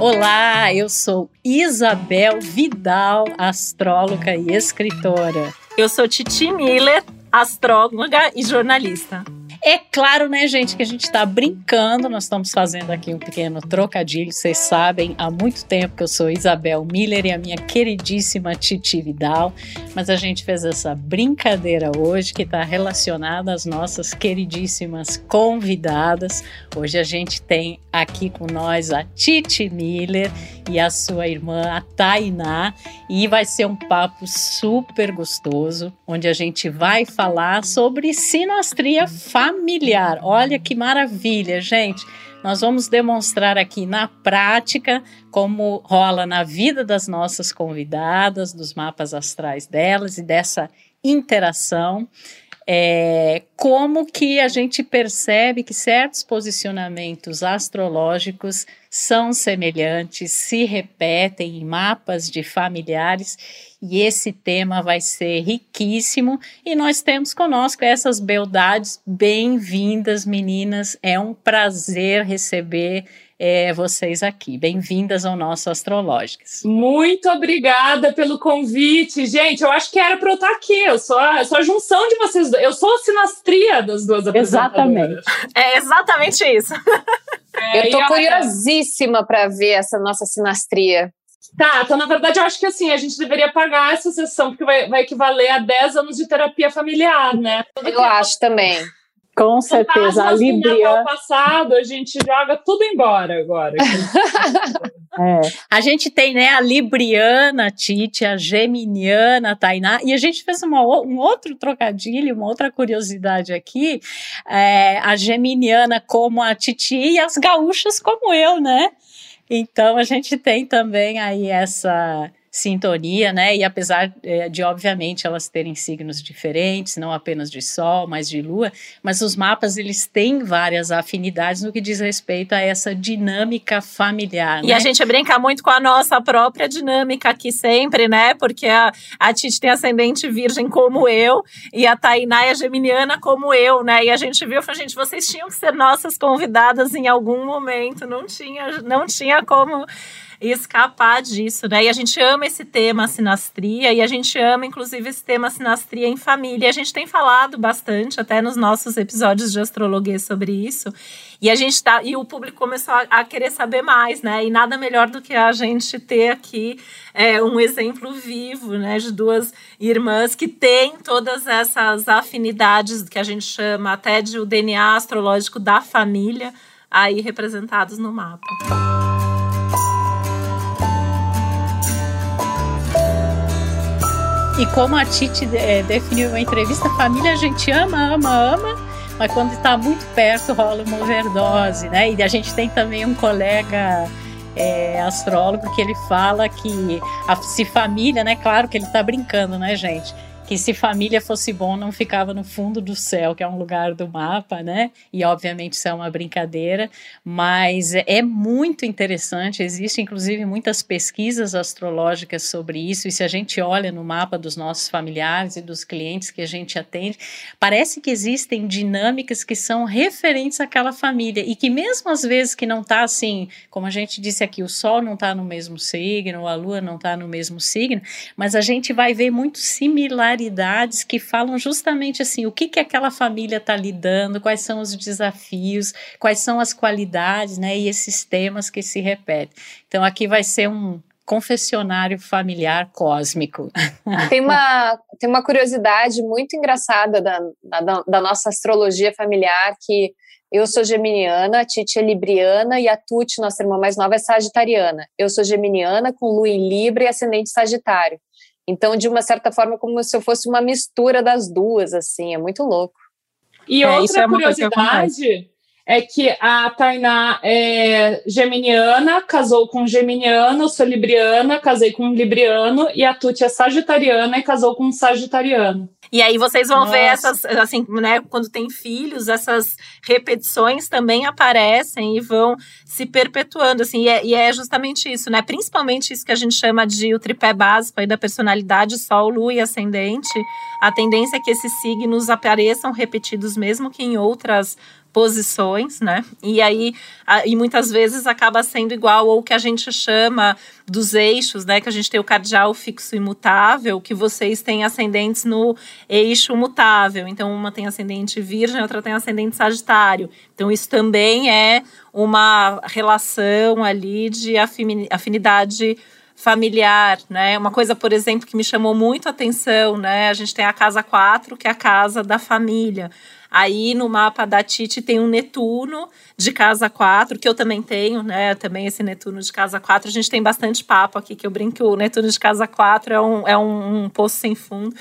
Olá, eu sou Isabel Vidal, astróloga e escritora. Eu sou Titi Miller, astróloga e jornalista. É claro, né, gente, que a gente está brincando, nós estamos fazendo aqui um pequeno trocadilho. Vocês sabem, há muito tempo que eu sou Isabel Miller e a minha queridíssima Titi Vidal, mas a gente fez essa brincadeira hoje que está relacionada às nossas queridíssimas convidadas. Hoje a gente tem aqui com nós a Titi Miller e a sua irmã, a Tainá, e vai ser um papo super gostoso, onde a gente vai falar sobre sinastria familiar familiar. Olha que maravilha, gente. Nós vamos demonstrar aqui na prática como rola na vida das nossas convidadas, dos mapas astrais delas e dessa interação. É, como que a gente percebe que certos posicionamentos astrológicos são semelhantes, se repetem em mapas de familiares e esse tema vai ser riquíssimo. E nós temos conosco essas beldades. Bem-vindas, meninas. É um prazer receber é, vocês aqui. Bem-vindas ao nosso Astrológicas. Muito obrigada pelo convite. Gente, eu acho que era para eu estar aqui. Eu sou, a, eu sou a junção de vocês Eu sou a sinastria das duas Exatamente. É exatamente isso. É, eu tô curiosíssima para ver essa nossa sinastria. Tá, então na verdade eu acho que assim, a gente deveria pagar essa sessão, porque vai, vai equivaler a 10 anos de terapia familiar, né? Eu acho também. Com certeza, a Libriana. passado, a gente joga tudo embora agora. é. A gente tem, né, a Libriana, a Tite, a Geminiana, a Tainá, e a gente fez uma, um outro trocadilho, uma outra curiosidade aqui, é, a Geminiana como a Titi e as gaúchas como eu, né? Então a gente tem também aí essa sintonia, né? E apesar é, de, obviamente, elas terem signos diferentes, não apenas de Sol, mas de Lua, mas os mapas eles têm várias afinidades no que diz respeito a essa dinâmica familiar. E né? a gente brinca muito com a nossa própria dinâmica aqui sempre, né? Porque a, a Titi tem ascendente virgem como eu, e a Tainá é geminiana como eu, né? E a gente viu, falou, gente, vocês tinham que ser nossas convidadas em algum momento, não tinha, não tinha como escapar disso, né? E a gente ama esse tema sinastria e a gente ama, inclusive, esse tema sinastria em família. A gente tem falado bastante, até nos nossos episódios de astrologia sobre isso. E a gente tá, e o público começou a, a, querer saber mais, né? E nada melhor do que a gente ter aqui é, um exemplo vivo, né? De duas irmãs que têm todas essas afinidades que a gente chama até de o DNA astrológico da família aí representados no mapa. E como a Titi é, definiu em entrevista, a família a gente ama, ama, ama, mas quando está muito perto rola uma overdose, né? E a gente tem também um colega é, astrólogo que ele fala que a, se família, né? Claro que ele está brincando, né, gente? Que se família fosse bom não ficava no fundo do céu, que é um lugar do mapa, né? E obviamente isso é uma brincadeira, mas é muito interessante. Existem inclusive muitas pesquisas astrológicas sobre isso. E se a gente olha no mapa dos nossos familiares e dos clientes que a gente atende, parece que existem dinâmicas que são referentes àquela família e que mesmo às vezes que não está assim, como a gente disse aqui, o Sol não está no mesmo signo, a Lua não está no mesmo signo, mas a gente vai ver muito similar similaridades que falam justamente assim, o que, que aquela família está lidando, quais são os desafios, quais são as qualidades, né, e esses temas que se repetem. Então aqui vai ser um confessionário familiar cósmico. Tem uma, tem uma curiosidade muito engraçada da, da, da nossa astrologia familiar que eu sou geminiana, a Titi é libriana e a Tuti, nossa irmã mais nova, é sagitariana. Eu sou geminiana com lua em Libra e ascendente sagitário. Então, de uma certa forma, como se eu fosse uma mistura das duas, assim, é muito louco. E é, outra é curiosidade é que a Tainá é geminiana, casou com um geminiano, eu sou libriana, casei com um libriano, e a Tuti é sagitariana e casou com um sagitariano. E aí vocês vão Nossa. ver essas, assim, né, quando tem filhos, essas repetições também aparecem e vão se perpetuando, assim, e é, e é justamente isso, né, principalmente isso que a gente chama de o tripé básico aí da personalidade, Sol, Lua e Ascendente, a tendência é que esses signos apareçam repetidos mesmo que em outras posições, né? E aí, e muitas vezes acaba sendo igual ou que a gente chama dos eixos, né? Que a gente tem o cardeal fixo imutável, que vocês têm ascendentes no eixo mutável. Então, uma tem ascendente virgem, outra tem ascendente sagitário. Então, isso também é uma relação ali de afinidade familiar, né? Uma coisa, por exemplo, que me chamou muito a atenção, né? A gente tem a casa 4, que é a casa da família. Aí no mapa da Titi tem um Netuno de casa 4, que eu também tenho, né? Também esse Netuno de casa 4. A gente tem bastante papo aqui, que eu brinco que o Netuno de casa 4 é um, é um, um poço sem fundo.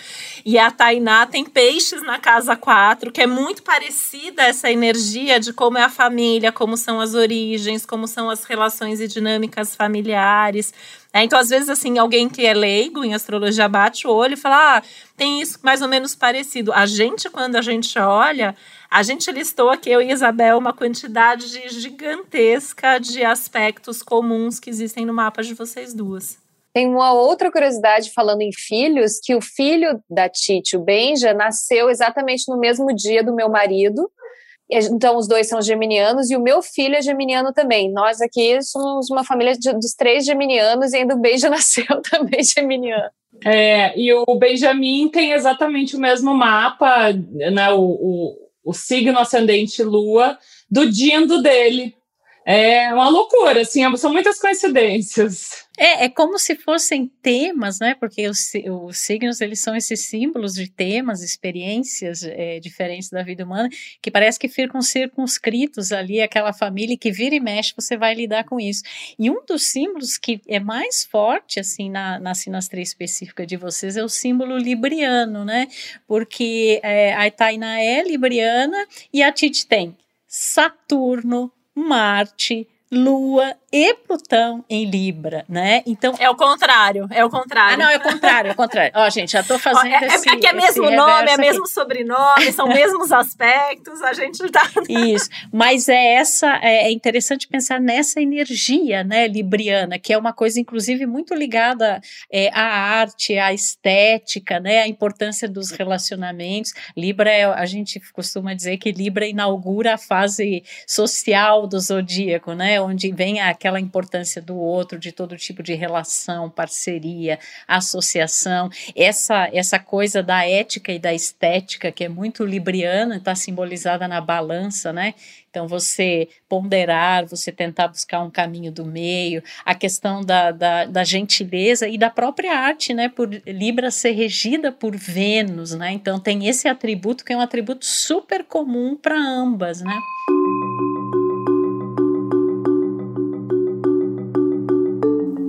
E a Tainá tem peixes na casa 4, que é muito parecida essa energia de como é a família, como são as origens, como são as relações e dinâmicas familiares. É, então, às vezes, assim, alguém que é leigo em astrologia bate o olho e fala: ah, tem isso mais ou menos parecido. A gente, quando a gente olha, a gente listou aqui, eu e Isabel, uma quantidade gigantesca de aspectos comuns que existem no mapa de vocês duas. Tem uma outra curiosidade falando em filhos, que o filho da Titi, o Benja, nasceu exatamente no mesmo dia do meu marido, então, os dois são geminianos e o meu filho é geminiano também. Nós aqui somos uma família de, dos três geminianos e ainda o Benja nasceu também geminiano. É, e o Benjamin tem exatamente o mesmo mapa, né, o, o, o signo ascendente lua do dindo dele. É uma loucura, assim, são muitas coincidências. É, é como se fossem temas, né? Porque os, os signos, eles são esses símbolos de temas, experiências é, diferentes da vida humana, que parece que ficam circunscritos ali, aquela família que vira e mexe, você vai lidar com isso. E um dos símbolos que é mais forte, assim, na, na sinastria específica de vocês é o símbolo libriano, né? Porque é, a Tainá é libriana e a Titi tem Saturno, Marte, Lua e Plutão em Libra, né? Então é o contrário, é o contrário. Ah, não, é o contrário, é o contrário. Ó, gente, já tô fazendo Ó, é, esse, é é mesmo nome, é mesmo sobrenome, são mesmos aspectos, a gente tá Isso. Mas é essa é, é interessante pensar nessa energia, né, libriana, que é uma coisa inclusive muito ligada é, à arte, à estética, né, à importância dos relacionamentos. Libra é, a gente costuma dizer que Libra inaugura a fase social do zodíaco, né, onde vem aquela importância do outro, de todo tipo de relação, parceria, associação, essa, essa coisa da ética e da estética que é muito libriana, está simbolizada na balança, né? Então, você ponderar, você tentar buscar um caminho do meio, a questão da, da, da, gentileza e da própria arte, né? Por Libra ser regida por Vênus, né? Então, tem esse atributo que é um atributo super comum para ambas, né?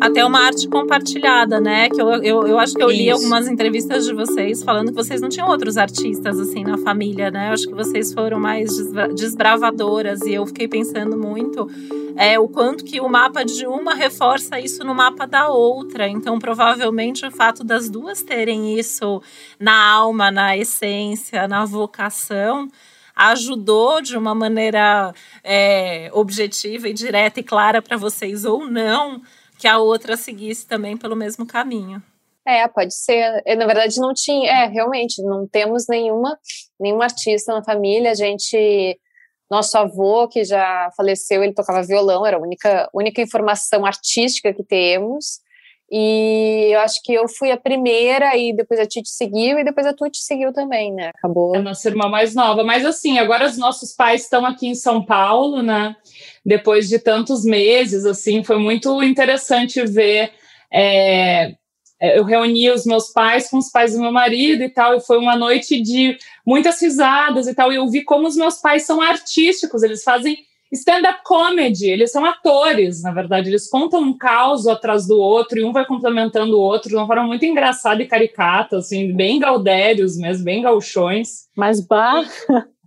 Até uma arte compartilhada, né? Que eu, eu, eu acho que eu li Isso. algumas entrevistas de vocês falando que vocês não tinham outros artistas assim na família, né? Eu acho que vocês foram mais desbravadoras e eu fiquei pensando muito é, o quanto que o mapa de uma reforça isso no mapa da outra. Então, provavelmente o fato das duas terem isso na alma, na essência, na vocação ajudou de uma maneira é, objetiva e direta e clara para vocês ou não que a outra seguisse também pelo mesmo caminho. É, pode ser. Na verdade, não tinha. É, realmente, não temos nenhuma, nenhum artista na família. A gente. Nosso avô, que já faleceu, ele tocava violão, era a única, única informação artística que temos. E eu acho que eu fui a primeira, e depois a Titi seguiu, e depois a Tuti seguiu também, né? Acabou. É a nossa irmã mais nova. Mas assim, agora os nossos pais estão aqui em São Paulo, né? Depois de tantos meses, assim, foi muito interessante ver. É, é eu reuni os meus pais com os pais do meu marido e tal, e foi uma noite de muitas risadas e tal. E eu vi como os meus pais são artísticos, eles fazem stand-up comedy, eles são atores, na verdade, eles contam um caos atrás do outro e um vai complementando o outro de uma forma muito engraçada e caricata, assim, bem gaudérios mesmo, bem gauchões. Mas bah...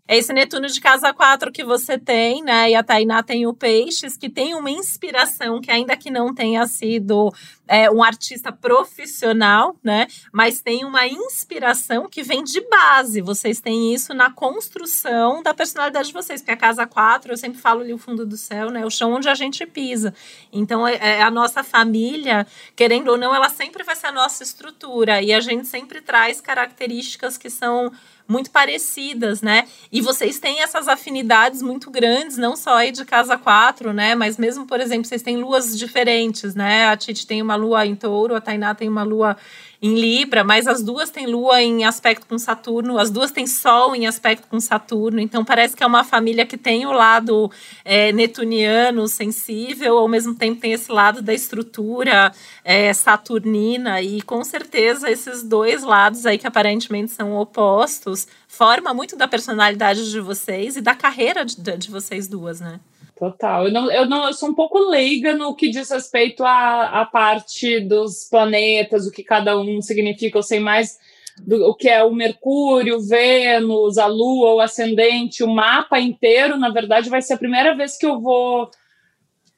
É esse Netuno de casa 4 que você tem, né? E a Tainá tem o Peixes, que tem uma inspiração que, ainda que não tenha sido é, um artista profissional, né? Mas tem uma inspiração que vem de base. Vocês têm isso na construção da personalidade de vocês. Porque a casa 4, eu sempre falo ali o fundo do céu, né? O chão onde a gente pisa. Então, é, é, a nossa família, querendo ou não, ela sempre vai ser a nossa estrutura. E a gente sempre traz características que são muito parecidas, né? E vocês têm essas afinidades muito grandes, não só aí de casa 4, né? Mas mesmo, por exemplo, vocês têm luas diferentes, né? A Titi tem uma lua em touro, a Tainá tem uma lua em Libra, mas as duas têm Lua em aspecto com Saturno, as duas têm Sol em aspecto com Saturno, então parece que é uma família que tem o lado é, netuniano, sensível, ao mesmo tempo tem esse lado da estrutura é, saturnina, e com certeza esses dois lados aí que aparentemente são opostos, forma muito da personalidade de vocês e da carreira de, de vocês duas, né? Total. Eu, não, eu, não, eu sou um pouco leiga no que diz respeito à, à parte dos planetas, o que cada um significa. Eu sei mais do, o que é o Mercúrio, Vênus, a Lua, o ascendente, o mapa inteiro. Na verdade, vai ser a primeira vez que eu vou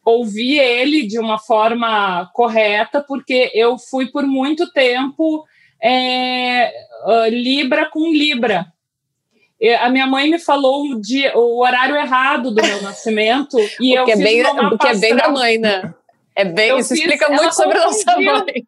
ouvir ele de uma forma correta, porque eu fui por muito tempo é, Libra com Libra a minha mãe me falou o, dia, o horário errado do meu nascimento e eu que é bem, que é bem da mãe, né? É bem, eu isso fiz, explica muito sobre a nossa mãe.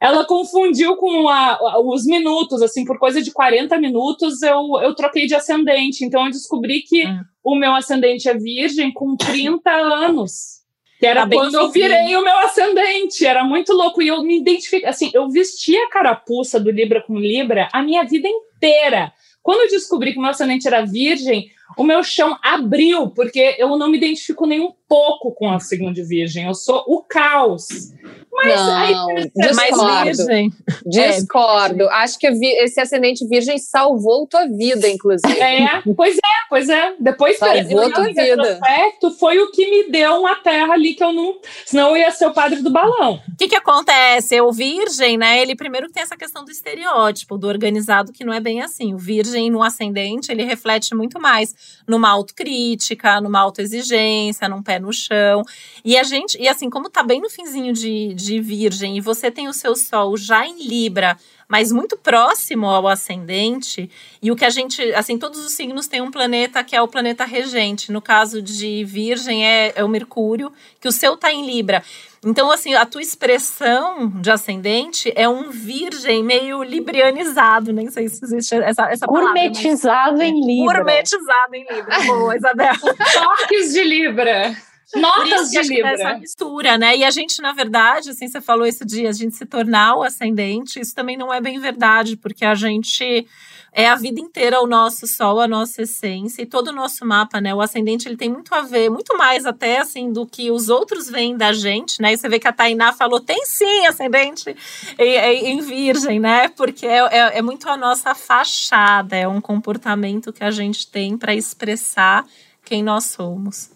Ela confundiu com a, os minutos, assim, por coisa de 40 minutos eu, eu troquei de ascendente. Então eu descobri que hum. o meu ascendente é virgem com 30 anos. Que era tá quando eu virei o meu ascendente. Era muito louco. E eu me identifiquei. Assim, eu vestia a carapuça do Libra com Libra a minha vida inteira. Quando eu descobri que o meu ascendente era virgem, o meu chão abriu, porque eu não me identifico nem um pouco com a signo de virgem. Eu sou o caos. Mas não, aí, discordo. É, discordo. É, Acho que esse ascendente virgem salvou tua vida, inclusive. É, pois é, pois é. Depois salvou tua vida. Aspecto, foi o que me deu uma terra ali que eu não. Senão eu ia ser o padre do balão. O que, que acontece? O virgem, né? Ele primeiro tem essa questão do estereótipo, do organizado, que não é bem assim. O virgem no ascendente, ele reflete muito mais numa autocrítica, numa autoexigência, num pé no chão. E a gente, e assim, como tá bem no finzinho de, de Virgem e você tem o seu Sol já em Libra, mas muito próximo ao ascendente, e o que a gente, assim, todos os signos têm um planeta que é o planeta regente. No caso de Virgem é, é o Mercúrio, que o seu tá em Libra. Então, assim, a tua expressão de ascendente é um virgem meio librianizado, nem sei se existe essa, essa Gourmetizado palavra. em Libra. Gourmetizado em Libra. Boa, Isabel. Toques de Libra. Notas de Libra. Essa mistura, né? E a gente, na verdade, assim, você falou esse dia, a gente se tornar o ascendente, isso também não é bem verdade, porque a gente é a vida inteira o nosso sol, a nossa essência e todo o nosso mapa, né? O ascendente ele tem muito a ver, muito mais até assim do que os outros veem da gente, né? E você vê que a Tainá falou, tem sim ascendente em, em virgem, né? Porque é, é, é muito a nossa fachada, é um comportamento que a gente tem para expressar quem nós somos.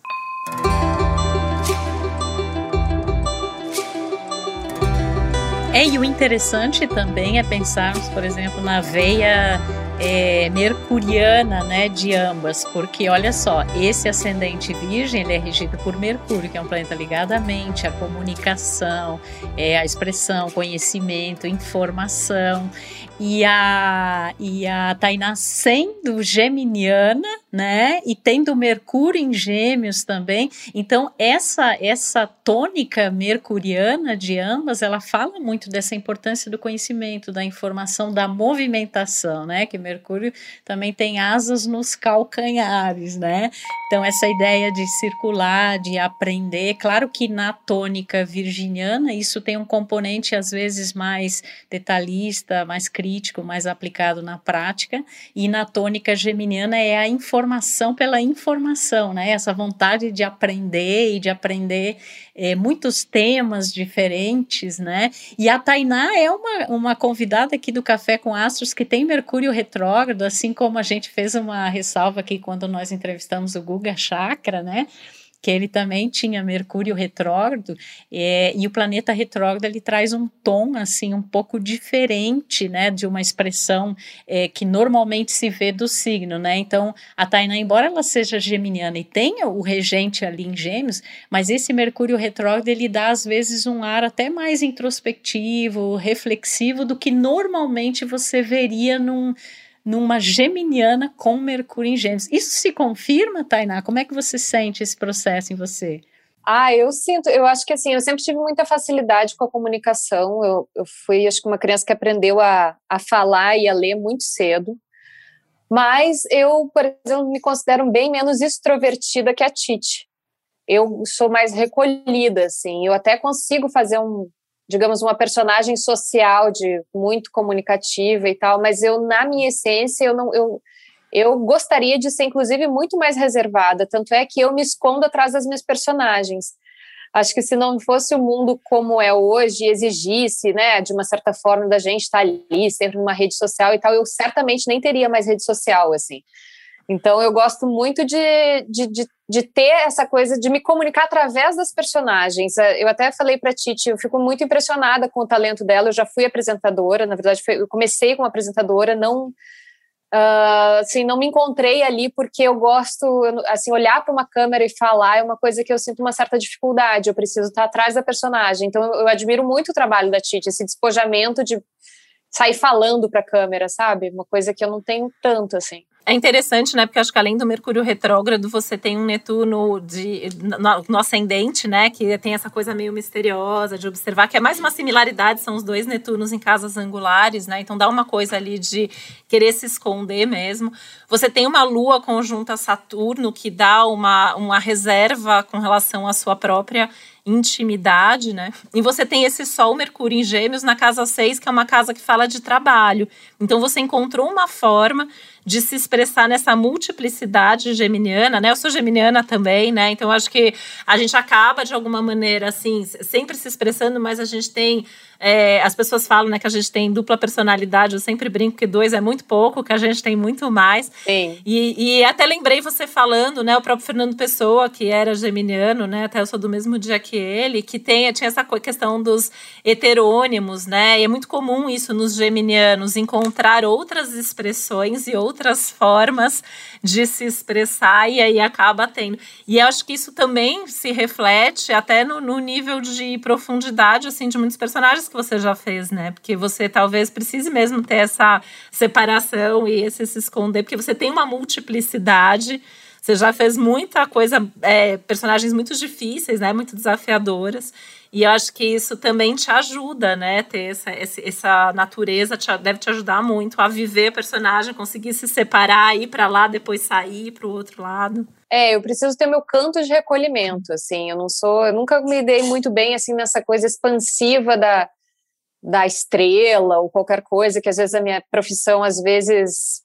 É, e o interessante também é pensarmos, por exemplo, na veia é, mercuriana, né, de ambas, porque olha só, esse ascendente virgem ele é regido por Mercúrio, que é um planeta ligado à mente, à comunicação, é, à expressão, conhecimento, informação, e a, e a Tainá sendo geminiana, né? E tendo Mercúrio em Gêmeos também. Então, essa essa tônica mercuriana de ambas, ela fala muito dessa importância do conhecimento, da informação, da movimentação, né? Que Mercúrio também tem asas nos calcanhares, né? Então, essa ideia de circular, de aprender, claro que na tônica virginiana isso tem um componente às vezes mais detalhista, mais crítico crítico, mais aplicado na prática, e na tônica geminiana é a informação pela informação, né? Essa vontade de aprender e de aprender é, muitos temas diferentes, né? E a Tainá é uma, uma convidada aqui do Café com Astros que tem Mercúrio retrógrado, assim como a gente fez uma ressalva aqui quando nós entrevistamos o Guga Chakra, né? Que ele também tinha Mercúrio retrógrado, é, e o planeta retrógrado ele traz um tom assim um pouco diferente, né, de uma expressão é, que normalmente se vê do signo, né? Então a Tainá, embora ela seja geminiana e tenha o regente ali em Gêmeos, mas esse Mercúrio retrógrado ele dá às vezes um ar até mais introspectivo, reflexivo do que normalmente você veria num numa geminiana com Mercúrio em Gêmeos. Isso se confirma, Tainá? Como é que você sente esse processo em você? Ah, eu sinto, eu acho que assim, eu sempre tive muita facilidade com a comunicação. Eu, eu fui, acho que uma criança que aprendeu a, a falar e a ler muito cedo. Mas eu, por exemplo, me considero bem menos extrovertida que a Titi. Eu sou mais recolhida, assim. Eu até consigo fazer um, digamos, uma personagem social de muito comunicativa e tal, mas eu, na minha essência, eu não. Eu, eu gostaria de ser, inclusive, muito mais reservada, tanto é que eu me escondo atrás das minhas personagens. Acho que se não fosse o mundo como é hoje, exigisse, né, de uma certa forma, da gente estar ali, sempre numa rede social e tal, eu certamente nem teria mais rede social, assim. Então, eu gosto muito de, de, de, de, ter essa coisa de me comunicar através das personagens. Eu até falei para a Titi, eu fico muito impressionada com o talento dela. Eu já fui apresentadora, na verdade, eu comecei como apresentadora, não. Uh, assim, não me encontrei ali porque eu gosto, assim, olhar para uma câmera e falar é uma coisa que eu sinto uma certa dificuldade. Eu preciso estar atrás da personagem. Então, eu, eu admiro muito o trabalho da Titi, esse despojamento de sair falando para a câmera, sabe? Uma coisa que eu não tenho tanto, assim. É interessante, né? Porque acho que além do Mercúrio retrógrado, você tem um Netuno de, no, no, ascendente, né? Que tem essa coisa meio misteriosa de observar, que é mais uma similaridade, são os dois Netunos em casas angulares, né? Então dá uma coisa ali de querer se esconder mesmo. Você tem uma Lua conjunta Saturno, que dá uma, uma reserva com relação à sua própria intimidade, né? E você tem esse Sol Mercúrio em Gêmeos na casa 6, que é uma casa que fala de trabalho. Então você encontrou uma forma de se expressar nessa multiplicidade geminiana, né? Eu sou geminiana também, né? Então acho que a gente acaba de alguma maneira assim, sempre se expressando, mas a gente tem é, as pessoas falam né, que a gente tem dupla personalidade, eu sempre brinco que dois é muito pouco, que a gente tem muito mais. Sim. E, e até lembrei você falando, né? O próprio Fernando Pessoa, que era geminiano, né? Até eu sou do mesmo dia que ele, que tem, tinha essa questão dos heterônimos, né? E é muito comum isso nos geminianos, encontrar outras expressões e outras formas de se expressar, e aí acaba tendo. E eu acho que isso também se reflete até no, no nível de profundidade assim, de muitos personagens que você já fez, né? Porque você talvez precise mesmo ter essa separação e esse se esconder, porque você tem uma multiplicidade. Você já fez muita coisa, é, personagens muito difíceis, né? Muito desafiadoras. E eu acho que isso também te ajuda, né? Ter essa, essa natureza te, deve te ajudar muito a viver a personagem, conseguir se separar, ir para lá, depois sair para o outro lado. É, eu preciso ter meu canto de recolhimento, assim. Eu não sou, eu nunca me dei muito bem assim nessa coisa expansiva da, da estrela ou qualquer coisa que às vezes a minha profissão às vezes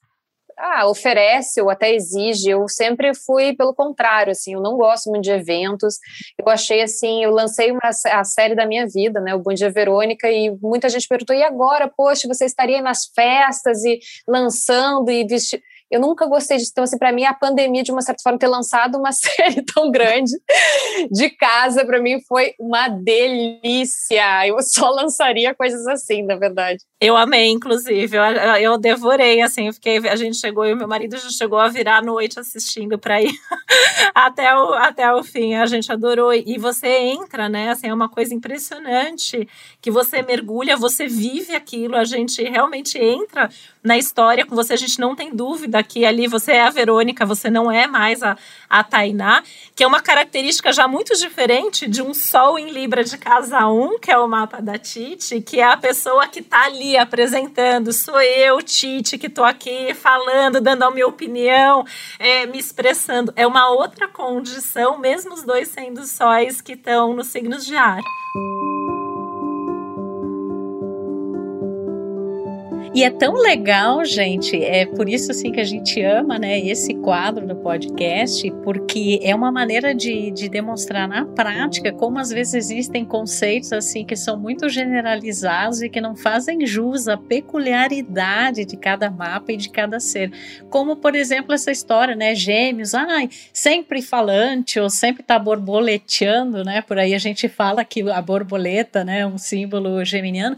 ah, oferece ou até exige. Eu sempre fui pelo contrário, assim, eu não gosto muito de eventos. Eu achei assim, eu lancei uma, a série da minha vida, né, o Bom Dia Verônica, e muita gente perguntou: "E agora, poxa, você estaria nas festas e lançando e vestindo eu nunca gostei disso. Então, assim, para mim, a pandemia, de uma certa forma, ter lançado uma série tão grande de casa, para mim foi uma delícia. Eu só lançaria coisas assim, na verdade. Eu amei, inclusive. Eu, eu devorei, assim. Fiquei, a gente chegou, e o meu marido já chegou a virar a noite assistindo para ir até, o, até o fim. A gente adorou. E você entra, né? Assim, é uma coisa impressionante que você mergulha, você vive aquilo. A gente realmente entra na história com você. A gente não tem dúvida que ali você é a Verônica, você não é mais a, a Tainá, que é uma característica já muito diferente de um Sol em Libra de casa 1, que é o mapa da Titi, que é a pessoa que está ali apresentando, sou eu, Tite, que estou aqui falando, dando a minha opinião, é, me expressando. É uma outra condição, mesmo os dois sendo sóis que estão nos signos de ar. E é tão legal, gente, é por isso assim que a gente ama, né, esse quadro do podcast, porque é uma maneira de, de demonstrar na prática como às vezes existem conceitos assim que são muito generalizados e que não fazem jus à peculiaridade de cada mapa e de cada ser. Como, por exemplo, essa história, né, gêmeos, ai, sempre falante ou sempre tá borboleteando, né, por aí a gente fala que a borboleta, né, é um símbolo geminiano,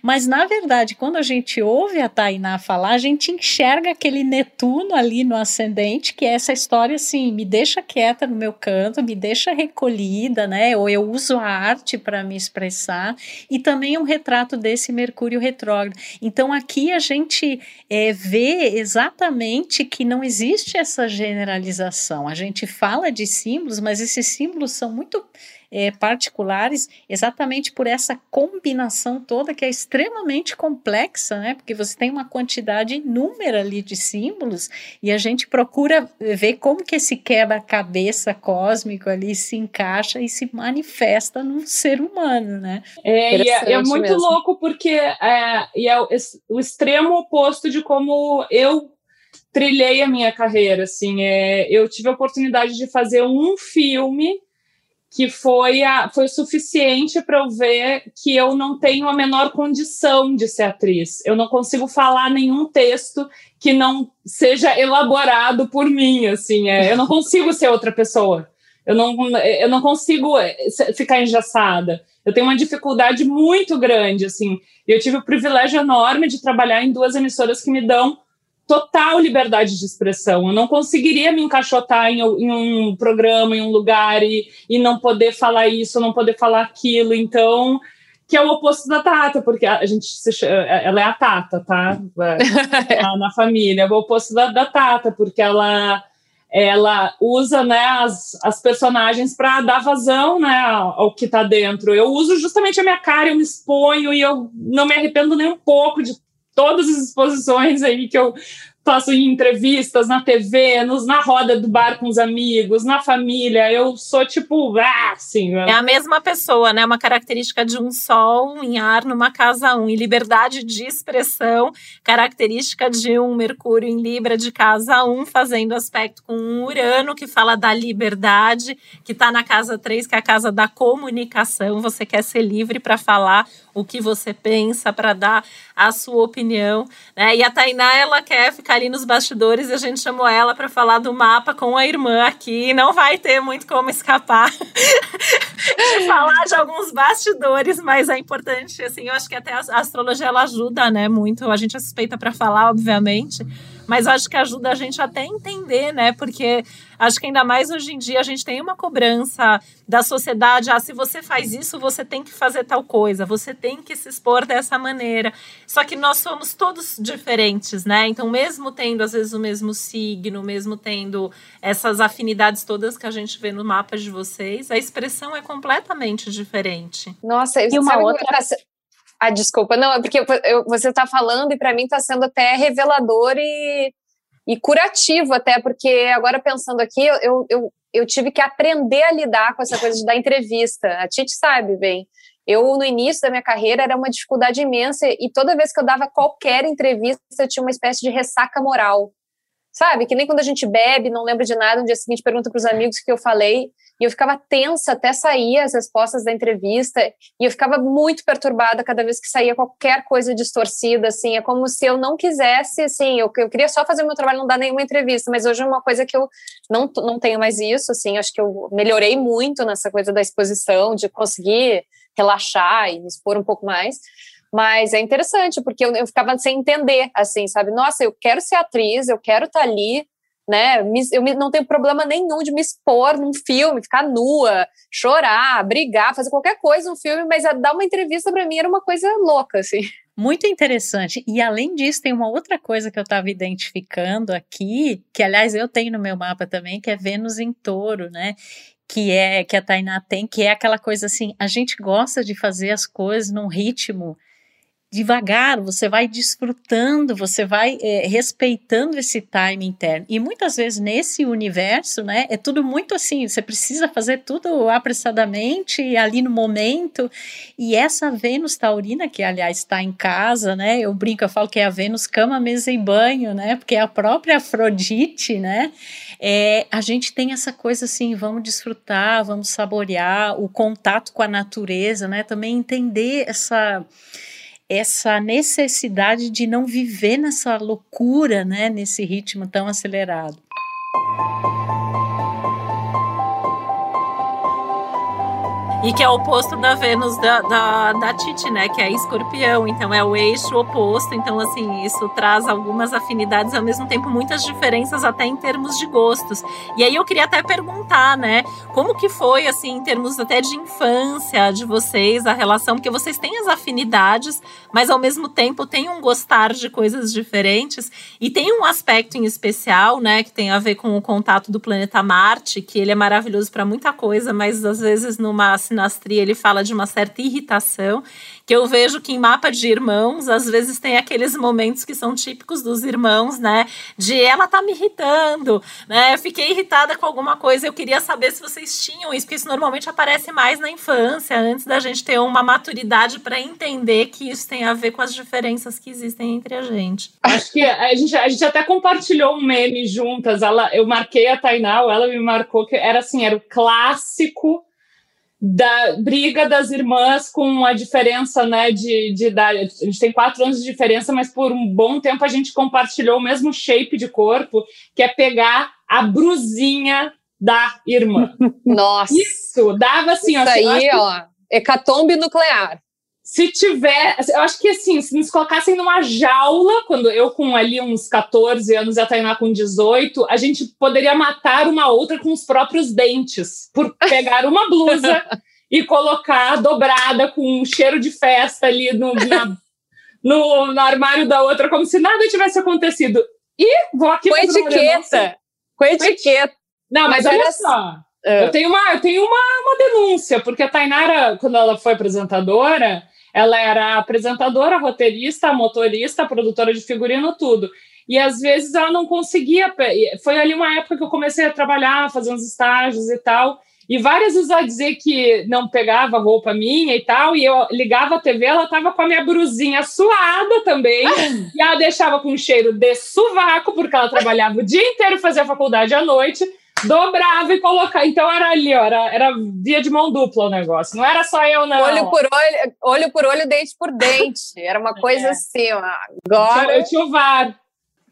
mas na verdade, quando a gente ouve a Tainá falar, a gente enxerga aquele Netuno ali no ascendente, que é essa história assim, me deixa quieta no meu canto, me deixa recolhida, né? Ou eu uso a arte para me expressar, e também um retrato desse Mercúrio retrógrado. Então aqui a gente é, vê exatamente que não existe essa generalização. A gente fala de símbolos, mas esses símbolos são muito é, particulares, exatamente por essa combinação toda que é extremamente complexa, né? Porque você tem uma quantidade inúmera ali de símbolos e a gente procura ver como que esse quebra-cabeça cósmico ali se encaixa e se manifesta num ser humano, né? É, e é, é muito mesmo. louco porque é, e é o extremo oposto de como eu trilhei a minha carreira, assim, é, eu tive a oportunidade de fazer um filme que foi, a, foi suficiente para eu ver que eu não tenho a menor condição de ser atriz. Eu não consigo falar nenhum texto que não seja elaborado por mim, assim, é, eu não consigo ser outra pessoa. Eu não, eu não consigo é, ficar engessada. Eu tenho uma dificuldade muito grande, assim. Eu tive o privilégio enorme de trabalhar em duas emissoras que me dão total liberdade de expressão. Eu não conseguiria me encaixotar em, em, um programa, em um lugar e, e não poder falar isso, não poder falar aquilo. Então, que é o oposto da Tata, porque a gente se, ela é a Tata, tá? É, na família, é o oposto da, da Tata, porque ela ela usa né, as, as personagens para dar vazão né, ao, ao que está dentro. Eu uso justamente a minha cara, eu me exponho e eu não me arrependo nem um pouco de todas as exposições aí que eu faço entrevistas na TV, nos, na roda do bar com os amigos, na família. Eu sou tipo, ah, assim. É a mesma pessoa, né? Uma característica de um sol em ar numa casa 1 um, e liberdade de expressão, característica de um Mercúrio em Libra de casa 1, um, fazendo aspecto com um Urano que fala da liberdade, que está na casa 3, que é a casa da comunicação. Você quer ser livre para falar o que você pensa, para dar a sua opinião, né? E a Tainá, ela quer ficar ali nos bastidores a gente chamou ela para falar do mapa com a irmã aqui. Não vai ter muito como escapar de falar de alguns bastidores, mas é importante, assim, eu acho que até a astrologia ela ajuda, né, muito. A gente é suspeita para falar, obviamente, mas acho que ajuda a gente até a entender, né? Porque acho que ainda mais hoje em dia a gente tem uma cobrança da sociedade, ah, se você faz isso, você tem que fazer tal coisa, você tem que se expor dessa maneira. Só que nós somos todos diferentes, né? Então, mesmo tendo às vezes o mesmo signo, mesmo tendo essas afinidades todas que a gente vê no mapa de vocês, a expressão é completamente diferente. Nossa, e uma outra ah, desculpa, não, é porque eu, você está falando e para mim está sendo até revelador e, e curativo, até, porque agora pensando aqui, eu, eu, eu tive que aprender a lidar com essa coisa de dar entrevista. A Titi sabe bem. Eu, no início da minha carreira, era uma dificuldade imensa e toda vez que eu dava qualquer entrevista, eu tinha uma espécie de ressaca moral. Sabe? Que nem quando a gente bebe, não lembra de nada, no dia seguinte pergunta para os amigos o que eu falei. E eu ficava tensa até sair as respostas da entrevista, e eu ficava muito perturbada cada vez que saía qualquer coisa distorcida, assim, é como se eu não quisesse, assim, eu, eu queria só fazer meu trabalho, não dar nenhuma entrevista, mas hoje é uma coisa que eu não, não tenho mais isso, assim, acho que eu melhorei muito nessa coisa da exposição, de conseguir relaxar e me expor um pouco mais, mas é interessante, porque eu, eu ficava sem entender, assim, sabe? Nossa, eu quero ser atriz, eu quero estar tá ali, né? Eu não tenho problema nenhum de me expor num filme, ficar nua, chorar, brigar, fazer qualquer coisa no filme, mas dar uma entrevista para mim era uma coisa louca, assim. Muito interessante. E além disso, tem uma outra coisa que eu estava identificando aqui, que aliás eu tenho no meu mapa também, que é Vênus em Touro, né? Que é que a Tainá tem, que é aquela coisa assim, a gente gosta de fazer as coisas num ritmo devagar, você vai desfrutando, você vai é, respeitando esse time interno. E muitas vezes nesse universo, né, é tudo muito assim, você precisa fazer tudo apressadamente, ali no momento. E essa Vênus taurina, que aliás está em casa, né, eu brinco, eu falo que é a Vênus cama, mesa e banho, né, porque é a própria Afrodite, né, é, a gente tem essa coisa assim, vamos desfrutar, vamos saborear o contato com a natureza, né, também entender essa essa necessidade de não viver nessa loucura, né, nesse ritmo tão acelerado. E que é o oposto da Vênus da, da, da Titi, né? Que é escorpião. Então é o eixo oposto. Então, assim, isso traz algumas afinidades, ao mesmo tempo muitas diferenças até em termos de gostos. E aí eu queria até perguntar, né? Como que foi, assim, em termos até de infância de vocês, a relação? Porque vocês têm as afinidades, mas ao mesmo tempo têm um gostar de coisas diferentes. E tem um aspecto em especial, né? Que tem a ver com o contato do planeta Marte, que ele é maravilhoso para muita coisa, mas às vezes numa sinastria ele fala de uma certa irritação, que eu vejo que em mapa de irmãos, às vezes tem aqueles momentos que são típicos dos irmãos, né? De ela tá me irritando, né? Eu fiquei irritada com alguma coisa, eu queria saber se vocês tinham isso, porque isso normalmente aparece mais na infância, antes da gente ter uma maturidade para entender que isso tem a ver com as diferenças que existem entre a gente. Acho que a gente, a gente até compartilhou um meme juntas. Ela, eu marquei a Tainá, ela me marcou que era assim, era o clássico da briga das irmãs com a diferença né, de, de idade. A gente tem quatro anos de diferença, mas por um bom tempo a gente compartilhou o mesmo shape de corpo, que é pegar a brusinha da irmã. Nossa! Isso, dava assim... Isso ó, aí, ó, hecatombe nuclear se tiver, eu acho que assim, se nos colocassem numa jaula, quando eu com ali uns 14 anos e a Tainá com 18, a gente poderia matar uma outra com os próprios dentes, por pegar uma blusa e colocar dobrada com um cheiro de festa ali no, na, no, no, armário da outra, como se nada tivesse acontecido. E vou aqui com etiqueta. Com etiqueta. Não, mas, mas olha só. É. Eu tenho, uma, eu tenho uma, uma denúncia, porque a Tainara, quando ela foi apresentadora, ela era apresentadora, roteirista, motorista, produtora de figurino, tudo. E às vezes ela não conseguia. Foi ali uma época que eu comecei a trabalhar, fazer uns estágios e tal. E várias vezes ela dizia que não pegava roupa minha e tal, e eu ligava a TV, ela tava com a minha brusinha suada também, e ela deixava com cheiro de sovaco, porque ela trabalhava o dia inteiro, fazia faculdade à noite, dobrava e colocava. Então era ali, ó, era, era via de mão dupla o negócio. Não era só eu, não. Olho por olho, olho por olho, dente por dente. Era uma coisa é. assim, ó. Agora. Eu tinha o VAR.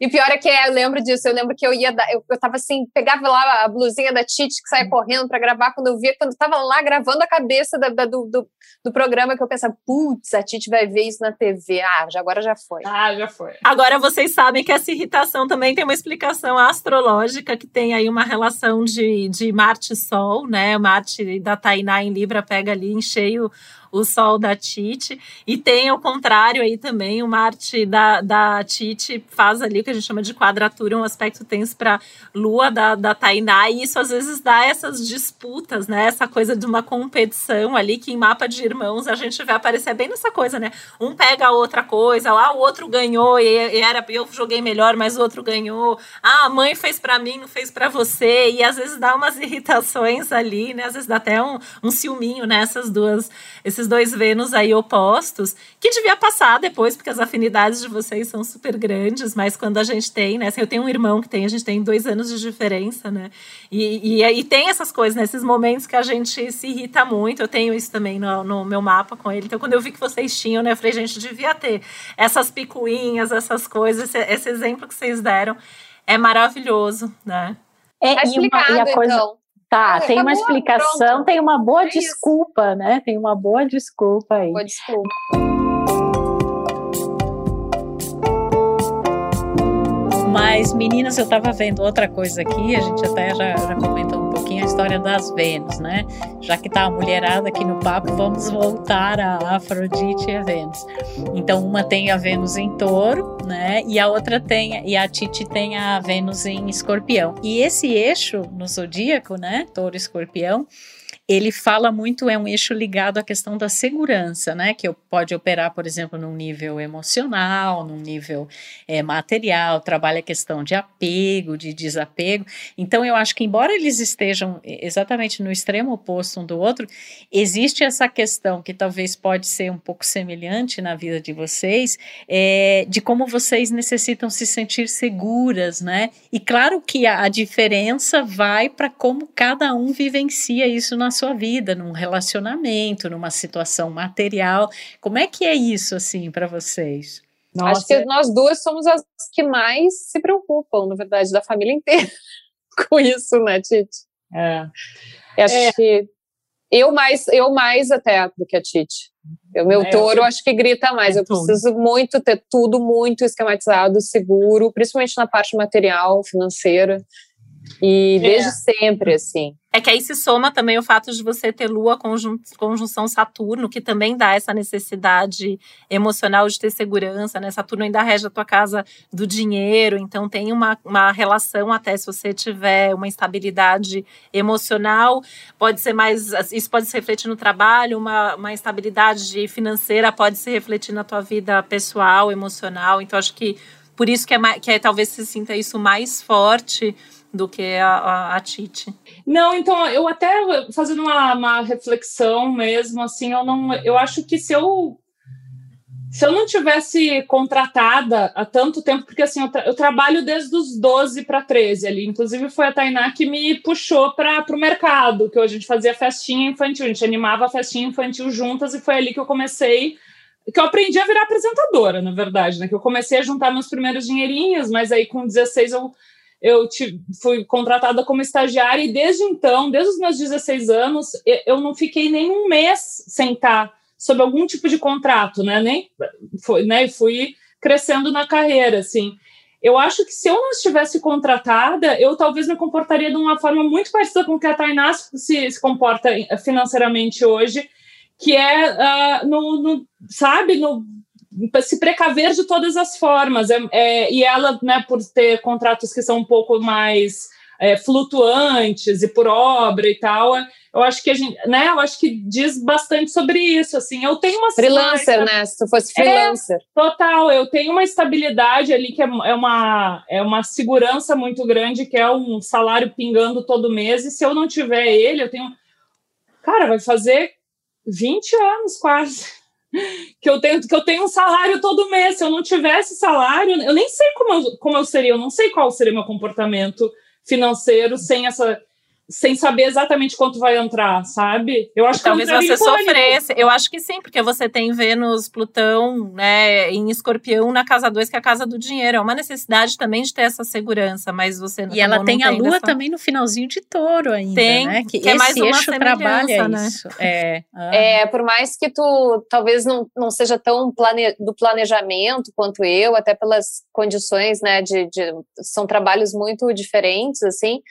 E pior é que é, eu lembro disso, eu lembro que eu ia, eu, eu tava assim, pegava lá a blusinha da Titi que saia correndo para gravar, quando eu via, quando eu tava lá gravando a cabeça da, da, do, do, do, programa, que eu pensava, putz, a Titi vai ver isso na TV, ah, já, agora já foi. Ah, já foi. Agora vocês sabem que essa irritação também tem uma explicação astrológica, que tem aí uma relação de, de Marte-Sol, né, Marte da Tainá em Libra pega ali em cheio o Sol da Tite. E tem o contrário aí também, o Marte da, da Tite faz ali o que a gente chama de quadratura, um aspecto tenso para Lua da, da Tainá. E isso às vezes dá essas disputas, né? Essa coisa de uma competição ali que em mapa de irmãos a gente vê aparecer bem nessa coisa, né? Um pega a outra coisa, ah, o outro ganhou e, e era eu joguei melhor, mas o outro ganhou. Ah, a mãe fez para mim, não fez para você. E às vezes dá umas irritações ali, né? Às vezes dá até um, um ciúminho nessas duas, esses esses dois Vênus aí opostos, que devia passar depois, porque as afinidades de vocês são super grandes, mas quando a gente tem, né? Assim, eu tenho um irmão que tem, a gente tem dois anos de diferença, né? E, e, e tem essas coisas, nesses né, momentos que a gente se irrita muito. Eu tenho isso também no, no meu mapa com ele. Então, quando eu vi que vocês tinham, né? Eu falei, gente, devia ter essas picuinhas, essas coisas, esse, esse exemplo que vocês deram é maravilhoso, né? É, tá explicado, e, uma, e a coisa, então. Tá, ah, tem uma explicação, pronto. tem uma boa é desculpa, né? Tem uma boa desculpa aí. Boa desculpa. Mas, meninas, eu estava vendo outra coisa aqui, a gente até já, já comentou um a história das Vênus, né? Já que tá a mulherada aqui no papo, vamos voltar a Afrodite e a Vênus. Então, uma tem a Vênus em touro, né? E a outra tem, e a Titi tem a Vênus em escorpião. E esse eixo no zodíaco, né? Touro e escorpião, ele fala muito, é um eixo ligado à questão da segurança, né? Que pode operar, por exemplo, num nível emocional, num nível é, material, trabalha a questão de apego, de desapego. Então, eu acho que, embora eles estejam exatamente no extremo oposto um do outro, existe essa questão que talvez pode ser um pouco semelhante na vida de vocês, é, de como vocês necessitam se sentir seguras, né? E claro que a, a diferença vai para como cada um vivencia isso na sua vida, num relacionamento, numa situação material. Como é que é isso assim para vocês? Nossa. Acho que nós duas somos as que mais se preocupam, na verdade, da família inteira com isso, né, Tite? É. Eu acho é. que eu mais, eu mais até do que a Tite. O meu é, touro eu... acho que grita mais. É eu preciso muito ter tudo muito esquematizado, seguro, principalmente na parte material, financeira. E desde é. sempre, assim. É que aí se soma também o fato de você ter Lua conjun conjunção Saturno, que também dá essa necessidade emocional de ter segurança, né? Saturno ainda rege a tua casa do dinheiro, então tem uma, uma relação até se você tiver uma instabilidade emocional, pode ser mais. Isso pode se refletir no trabalho, uma, uma instabilidade financeira pode se refletir na tua vida pessoal, emocional. Então, acho que por isso que é, que é talvez se sinta isso mais forte do que a, a, a Tite. Não, então eu até fazendo uma, uma, reflexão mesmo, assim, eu não, eu acho que se eu se eu não tivesse contratada há tanto tempo, porque assim, eu, tra eu trabalho desde os 12 para 13 ali, inclusive foi a Tainá que me puxou para o mercado, que a gente fazia festinha infantil, a gente animava a festinha infantil juntas e foi ali que eu comecei, que eu aprendi a virar apresentadora, na verdade, né, que eu comecei a juntar meus primeiros dinheirinhos, mas aí com 16 eu eu fui contratada como estagiária e desde então, desde os meus 16 anos, eu não fiquei nem um mês sem estar sob algum tipo de contrato, né? Nem foi, né? Fui crescendo na carreira, assim. Eu acho que se eu não estivesse contratada, eu talvez me comportaria de uma forma muito parecida com que a Tainá se, se comporta financeiramente hoje, que é uh, no, no, sabe, no se precaver de todas as formas. É, é, e ela, né, por ter contratos que são um pouco mais é, flutuantes e por obra e tal, eu acho que a gente, né, eu acho que diz bastante sobre isso, assim, eu tenho uma freelancer, né, se fosse é, freelancer. É, total, eu tenho uma estabilidade ali que é, é, uma é uma segurança muito grande, que é um salário pingando todo mês, e se eu não tiver ele, eu tenho cara, vai fazer 20 anos quase que eu tenho que eu tenho um salário todo mês. Se eu não tivesse salário, eu nem sei como eu, como eu seria, eu não sei qual seria meu comportamento financeiro sem essa sem saber exatamente quanto vai entrar, sabe? Eu acho Talvez que você sofresse. Eu acho que sim, porque você tem Vênus, Plutão, né, em Escorpião na casa 2, que é a casa do dinheiro. É uma necessidade também de ter essa segurança, mas você E ela tem a lua também no finalzinho de touro ainda, tem, né? Que, que é mais uma trabalha né? isso. É. Ah. é, por mais que tu talvez não, não seja tão plane, do planejamento quanto eu, até pelas condições, né, de, de são trabalhos muito diferentes, assim,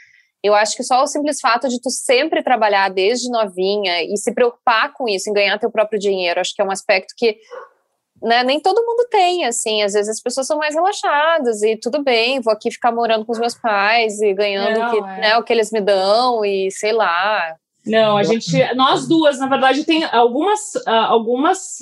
eu acho que só o simples fato de tu sempre trabalhar desde novinha e se preocupar com isso, em ganhar teu próprio dinheiro, acho que é um aspecto que né, nem todo mundo tem, assim, às vezes as pessoas são mais relaxadas e tudo bem, vou aqui ficar morando com os meus pais e ganhando Não, o, que, é. né, o que eles me dão e sei lá. Não, a gente, nós duas, na verdade, tem algumas, uh, algumas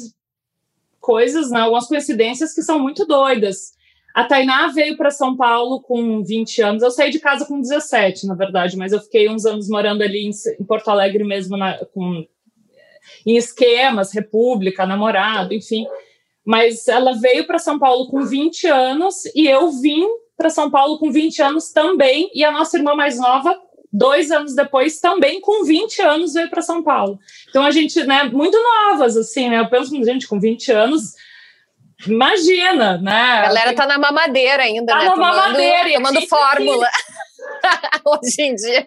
coisas, né, algumas coincidências que são muito doidas. A Tainá veio para São Paulo com 20 anos. Eu saí de casa com 17, na verdade, mas eu fiquei uns anos morando ali em, em Porto Alegre mesmo, na, com, em esquemas, república, namorado, enfim. Mas ela veio para São Paulo com 20 anos e eu vim para São Paulo com 20 anos também. E a nossa irmã mais nova, dois anos depois, também com 20 anos, veio para São Paulo. Então a gente, né, muito novas, assim, né? Eu penso, gente, com 20 anos Imagina, né? A galera tá na mamadeira ainda, tá né? Na tomando, mamadeira. Tomando fórmula. Hoje em dia.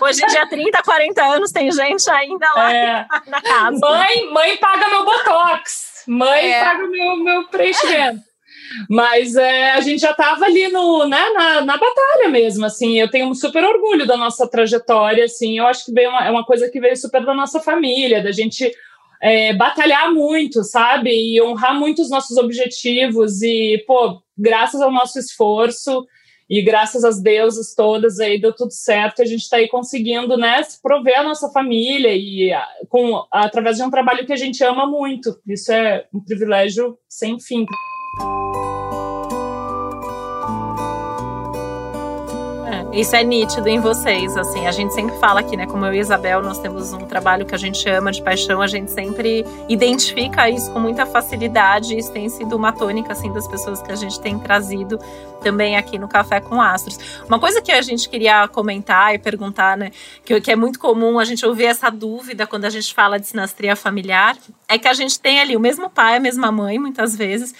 Hoje em dia, 30, 40 anos, tem gente ainda lá é. na casa. Mãe, mãe paga meu botox. Mãe é. paga meu, meu preenchimento. Mas é, a gente já estava ali no, né, na, na batalha mesmo, assim. Eu tenho um super orgulho da nossa trajetória, assim. Eu acho que veio uma, é uma coisa que veio super da nossa família, da gente é, batalhar muito, sabe? E honrar muito os nossos objetivos. E, pô, graças ao nosso esforço, e graças às deusas todas aí deu tudo certo. A gente está aí conseguindo, né, prover a nossa família e com através de um trabalho que a gente ama muito. Isso é um privilégio sem fim. Isso é nítido em vocês, assim, a gente sempre fala aqui, né, como eu e Isabel, nós temos um trabalho que a gente ama de paixão, a gente sempre identifica isso com muita facilidade, isso tem sido uma tônica, assim, das pessoas que a gente tem trazido também aqui no Café com Astros. Uma coisa que a gente queria comentar e perguntar, né, que, que é muito comum a gente ouvir essa dúvida quando a gente fala de sinastria familiar, é que a gente tem ali o mesmo pai, a mesma mãe, muitas vezes,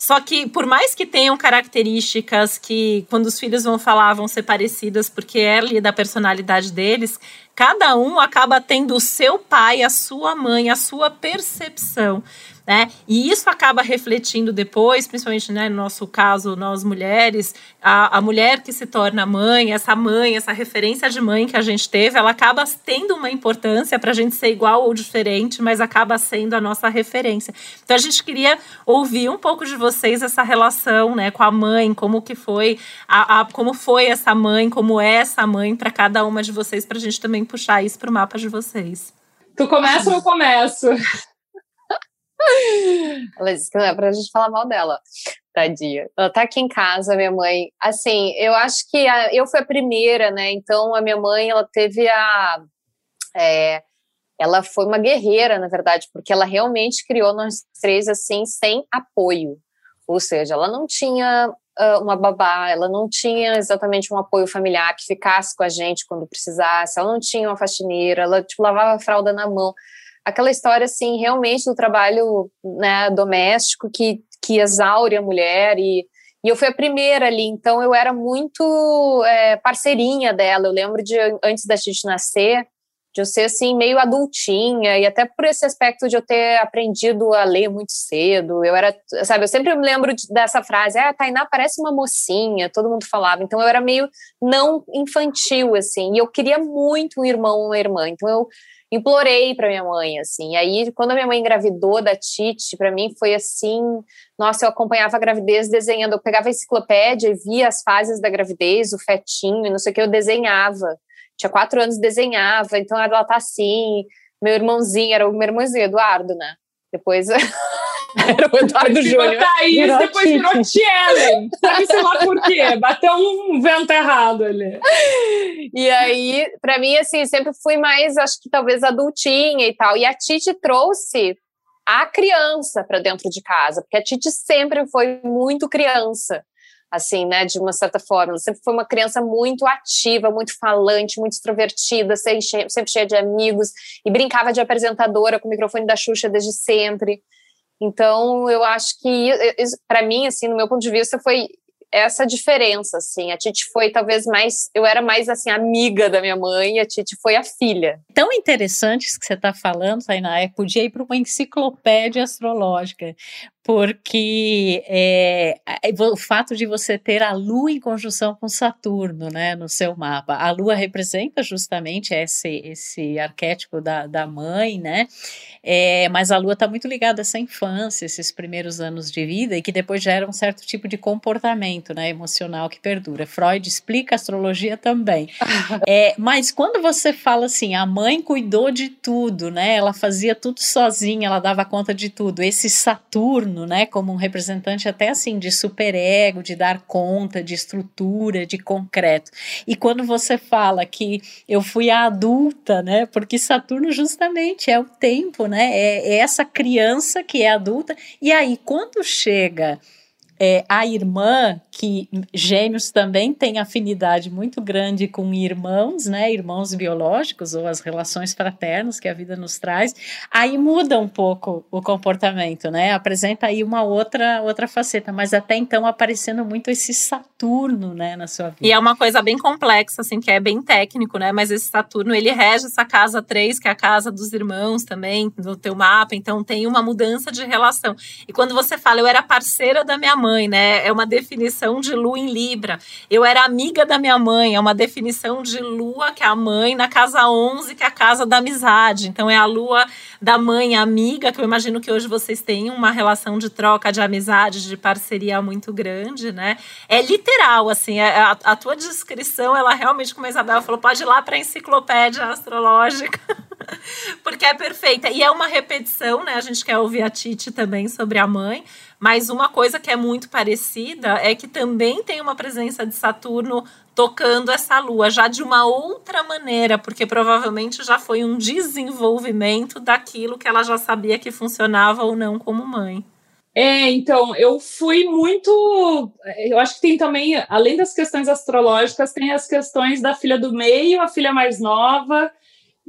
só que, por mais que tenham características que, quando os filhos vão falar, vão ser parecidas, porque é ali da personalidade deles, cada um acaba tendo o seu pai, a sua mãe, a sua percepção né? E isso acaba refletindo depois, principalmente né, no nosso caso, nós mulheres, a, a mulher que se torna mãe, essa mãe, essa referência de mãe que a gente teve, ela acaba tendo uma importância para a gente ser igual ou diferente, mas acaba sendo a nossa referência. Então a gente queria ouvir um pouco de vocês essa relação, né, com a mãe, como que foi, a, a como foi essa mãe, como é essa mãe para cada uma de vocês, para a gente também puxar isso para o mapa de vocês. Tu começa ou eu começo? Ela disse que não é pra gente falar mal dela. Tadinha. Ela tá aqui em casa, minha mãe. Assim, eu acho que a, eu fui a primeira, né? Então a minha mãe, ela teve a. É, ela foi uma guerreira, na verdade, porque ela realmente criou nós três assim, sem apoio. Ou seja, ela não tinha uma babá, ela não tinha exatamente um apoio familiar que ficasse com a gente quando precisasse, ela não tinha uma faxineira, ela tipo, lavava a fralda na mão aquela história, assim, realmente do trabalho né, doméstico que, que exaure a mulher e, e eu fui a primeira ali, então eu era muito é, parceirinha dela. Eu lembro de antes da gente nascer, de eu ser assim meio adultinha e até por esse aspecto de eu ter aprendido a ler muito cedo. Eu era, sabe, eu sempre me lembro dessa frase, ah, a Tainá parece uma mocinha, todo mundo falava. Então eu era meio não infantil assim, e eu queria muito um irmão ou uma irmã. Então eu implorei para minha mãe, assim. E aí, quando a minha mãe engravidou da Tite, para mim foi assim, nossa, eu acompanhava a gravidez desenhando, eu pegava a enciclopédia e via as fases da gravidez, o fetinho, não sei o que, eu desenhava. Tinha quatro anos, desenhava, então ela tá assim, meu irmãozinho, era o meu irmãozinho, Eduardo, né? Depois Era o Eduardo Júnior. Thaís, virou depois Tite. virou Tielen. Sabe, sei lá por quê. Bateu um vento errado ali. E aí, pra mim, assim, sempre fui mais, acho que talvez adultinha e tal. E a Tite trouxe a criança para dentro de casa, porque a Tite sempre foi muito criança assim, né, de uma certa forma. Ela sempre foi uma criança muito ativa, muito falante, muito extrovertida, sempre cheia de amigos, e brincava de apresentadora com o microfone da Xuxa desde sempre. Então, eu acho que, para mim, assim, no meu ponto de vista, foi essa diferença, assim. A Titi foi talvez mais. Eu era mais, assim, amiga da minha mãe e a Titi foi a filha. Tão interessante isso que você está falando, Tainá, é podia ir para uma enciclopédia astrológica, porque é, o fato de você ter a Lua em conjunção com Saturno, né, no seu mapa, a Lua representa justamente esse, esse arquétipo da, da mãe, né, é, mas a Lua está muito ligada a essa infância, esses primeiros anos de vida e que depois gera um certo tipo de comportamento, né, emocional que perdura. Freud explica a astrologia também. é, mas quando você fala assim, a mãe cuidou de tudo, né, ela fazia tudo sozinha, ela dava conta de tudo. Esse Saturno né, como um representante até assim de superego, de dar conta, de estrutura, de concreto. E quando você fala que eu fui a adulta, né, porque Saturno justamente é o tempo, né, é, é essa criança que é adulta. E aí quando chega é, a irmã, que gêmeos também têm afinidade muito grande com irmãos, né, irmãos biológicos ou as relações fraternas que a vida nos traz, aí muda um pouco o comportamento, né, apresenta aí uma outra outra faceta, mas até então aparecendo muito esse Saturno, né, na sua vida. E é uma coisa bem complexa, assim, que é bem técnico, né, mas esse Saturno, ele rege essa casa 3, que é a casa dos irmãos também, no teu mapa, então tem uma mudança de relação. E quando você fala, eu era parceira da minha mãe, mãe, né? É uma definição de lua em Libra. Eu era amiga da minha mãe, é uma definição de lua, que é a mãe, na casa 11, que é a casa da amizade. Então é a lua da mãe amiga, que eu imagino que hoje vocês têm uma relação de troca, de amizade, de parceria muito grande, né? É literal, assim, é, a, a tua descrição, ela realmente, como a Isabela falou, pode ir lá para a enciclopédia astrológica. porque é perfeita. E é uma repetição, né? A gente quer ouvir a Titi também sobre a mãe. Mas uma coisa que é muito parecida é que também tem uma presença de Saturno tocando essa lua, já de uma outra maneira, porque provavelmente já foi um desenvolvimento daquilo que ela já sabia que funcionava ou não como mãe. É, então, eu fui muito. Eu acho que tem também, além das questões astrológicas, tem as questões da filha do meio, a filha mais nova,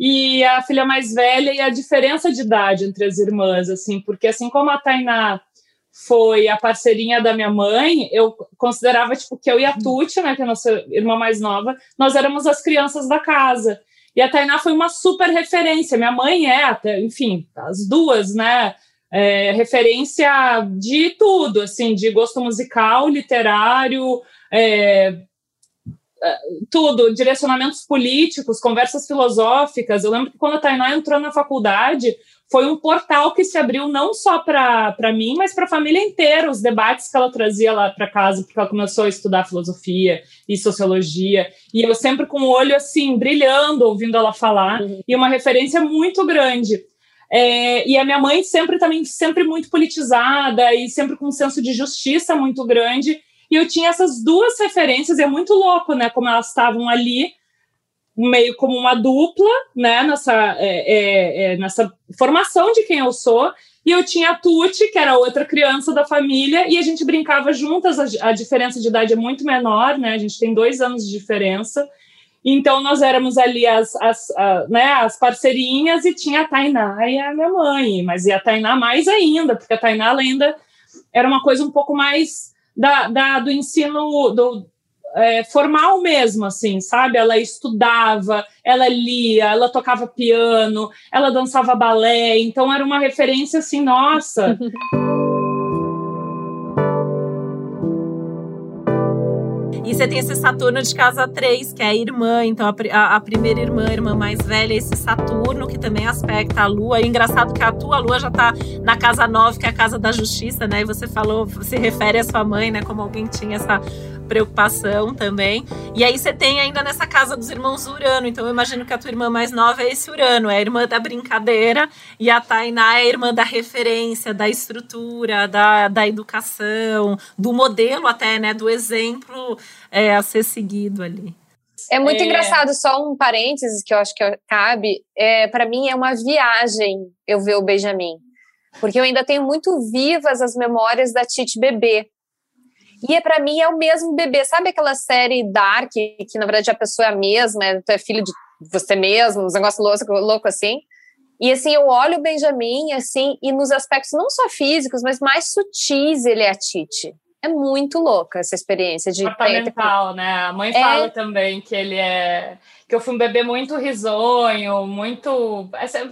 e a filha mais velha e a diferença de idade entre as irmãs, assim, porque assim como a Tainá foi a parceirinha da minha mãe, eu considerava tipo que eu e a Tuti, né, que é a nossa irmã mais nova, nós éramos as crianças da casa. E a Tainá foi uma super referência. Minha mãe é, até, enfim, as duas, né? É, referência de tudo, assim, de gosto musical, literário, é, tudo, direcionamentos políticos, conversas filosóficas. Eu lembro que quando a Tainá entrou na faculdade, foi um portal que se abriu não só para mim, mas para a família inteira, os debates que ela trazia lá para casa, porque ela começou a estudar filosofia e sociologia, e eu sempre com o olho assim, brilhando, ouvindo ela falar, uhum. e uma referência muito grande. É, e a minha mãe sempre também, sempre muito politizada e sempre com um senso de justiça muito grande, e eu tinha essas duas referências, e é muito louco, né? Como elas estavam ali, meio como uma dupla, né? Nessa, é, é, é, nessa formação de quem eu sou. E eu tinha a Tuti, que era outra criança da família, e a gente brincava juntas. A, a diferença de idade é muito menor, né? A gente tem dois anos de diferença. Então, nós éramos ali as, as, a, né, as parceirinhas e tinha a Tainá e a minha mãe. Mas e a Tainá mais ainda, porque a Tainá ainda era uma coisa um pouco mais da, da do ensino do, é, formal mesmo, assim, sabe? Ela estudava, ela lia, ela tocava piano, ela dançava balé, então era uma referência assim, nossa. E você tem esse Saturno de casa 3, que é a irmã, então a, a, primeira irmã, a irmã mais velha, esse Saturno, que também aspecta a Lua. E engraçado que a tua Lua já tá na casa 9, que é a casa da justiça, né? E você falou, se refere à sua mãe, né? Como alguém tinha essa preocupação também. E aí você tem ainda nessa casa dos irmãos Urano. Então eu imagino que a tua irmã mais nova é esse Urano, é a irmã da brincadeira, e a Tainá é a irmã da referência, da estrutura, da, da educação, do modelo até, né? Do exemplo é, a ser seguido ali. É muito é... engraçado, só um parênteses que eu acho que cabe. É, para mim é uma viagem eu ver o Benjamin. Porque eu ainda tenho muito vivas as memórias da Tite bebê. E é, para mim é o mesmo bebê. Sabe aquela série Dark, que na verdade a pessoa é a mesma, é, tu é filho de você mesmo, uns negócios loucos louco assim? E assim, eu olho o Benjamin, assim, e nos aspectos não só físicos, mas mais sutis ele é a Tite. É muito louca essa experiência de comportamental, né? A mãe é... fala também que ele é que eu fui um bebê muito risonho, muito,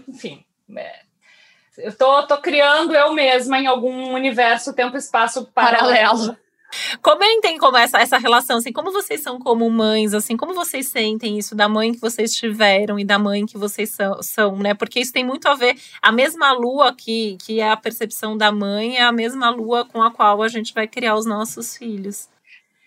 enfim, é... eu tô, tô criando eu mesma em algum universo tempo espaço paralelo. paralelo. Comentem como essa, essa relação, assim, como vocês são como mães, assim, como vocês sentem isso da mãe que vocês tiveram e da mãe que vocês são, são né? Porque isso tem muito a ver, a mesma lua que, que é a percepção da mãe é a mesma lua com a qual a gente vai criar os nossos filhos.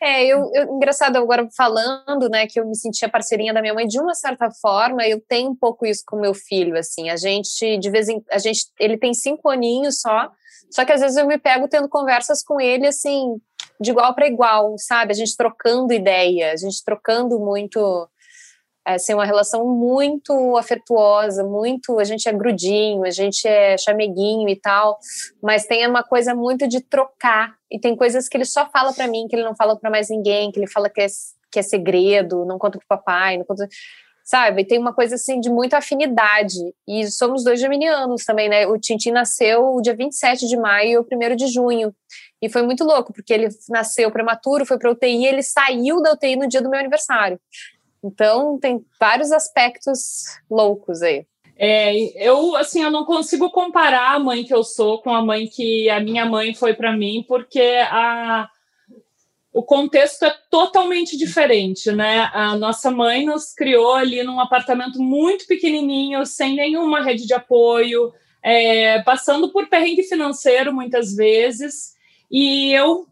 É, eu, eu, engraçado agora falando, né, que eu me sentia parceirinha da minha mãe de uma certa forma, eu tenho um pouco isso com meu filho, assim, a gente de vez em a gente, ele tem cinco aninhos só, só que às vezes eu me pego tendo conversas com ele assim de igual para igual, sabe? A gente trocando ideia, a gente trocando muito, assim, uma relação muito afetuosa, muito, a gente é grudinho, a gente é chameguinho e tal, mas tem uma coisa muito de trocar, e tem coisas que ele só fala para mim, que ele não fala para mais ninguém, que ele fala que é, que é segredo, não conta pro papai, não conta sabe? Tem uma coisa assim de muita afinidade. E somos dois geminianos também, né? O Tintin nasceu dia 27 de maio e o 1 de junho. E foi muito louco, porque ele nasceu prematuro, foi para UTI ele saiu da UTI no dia do meu aniversário. Então, tem vários aspectos loucos aí. É, eu, assim, eu não consigo comparar a mãe que eu sou com a mãe que a minha mãe foi para mim, porque a, o contexto é totalmente diferente, né? A nossa mãe nos criou ali num apartamento muito pequenininho, sem nenhuma rede de apoio, é, passando por perrengue financeiro muitas vezes. E eu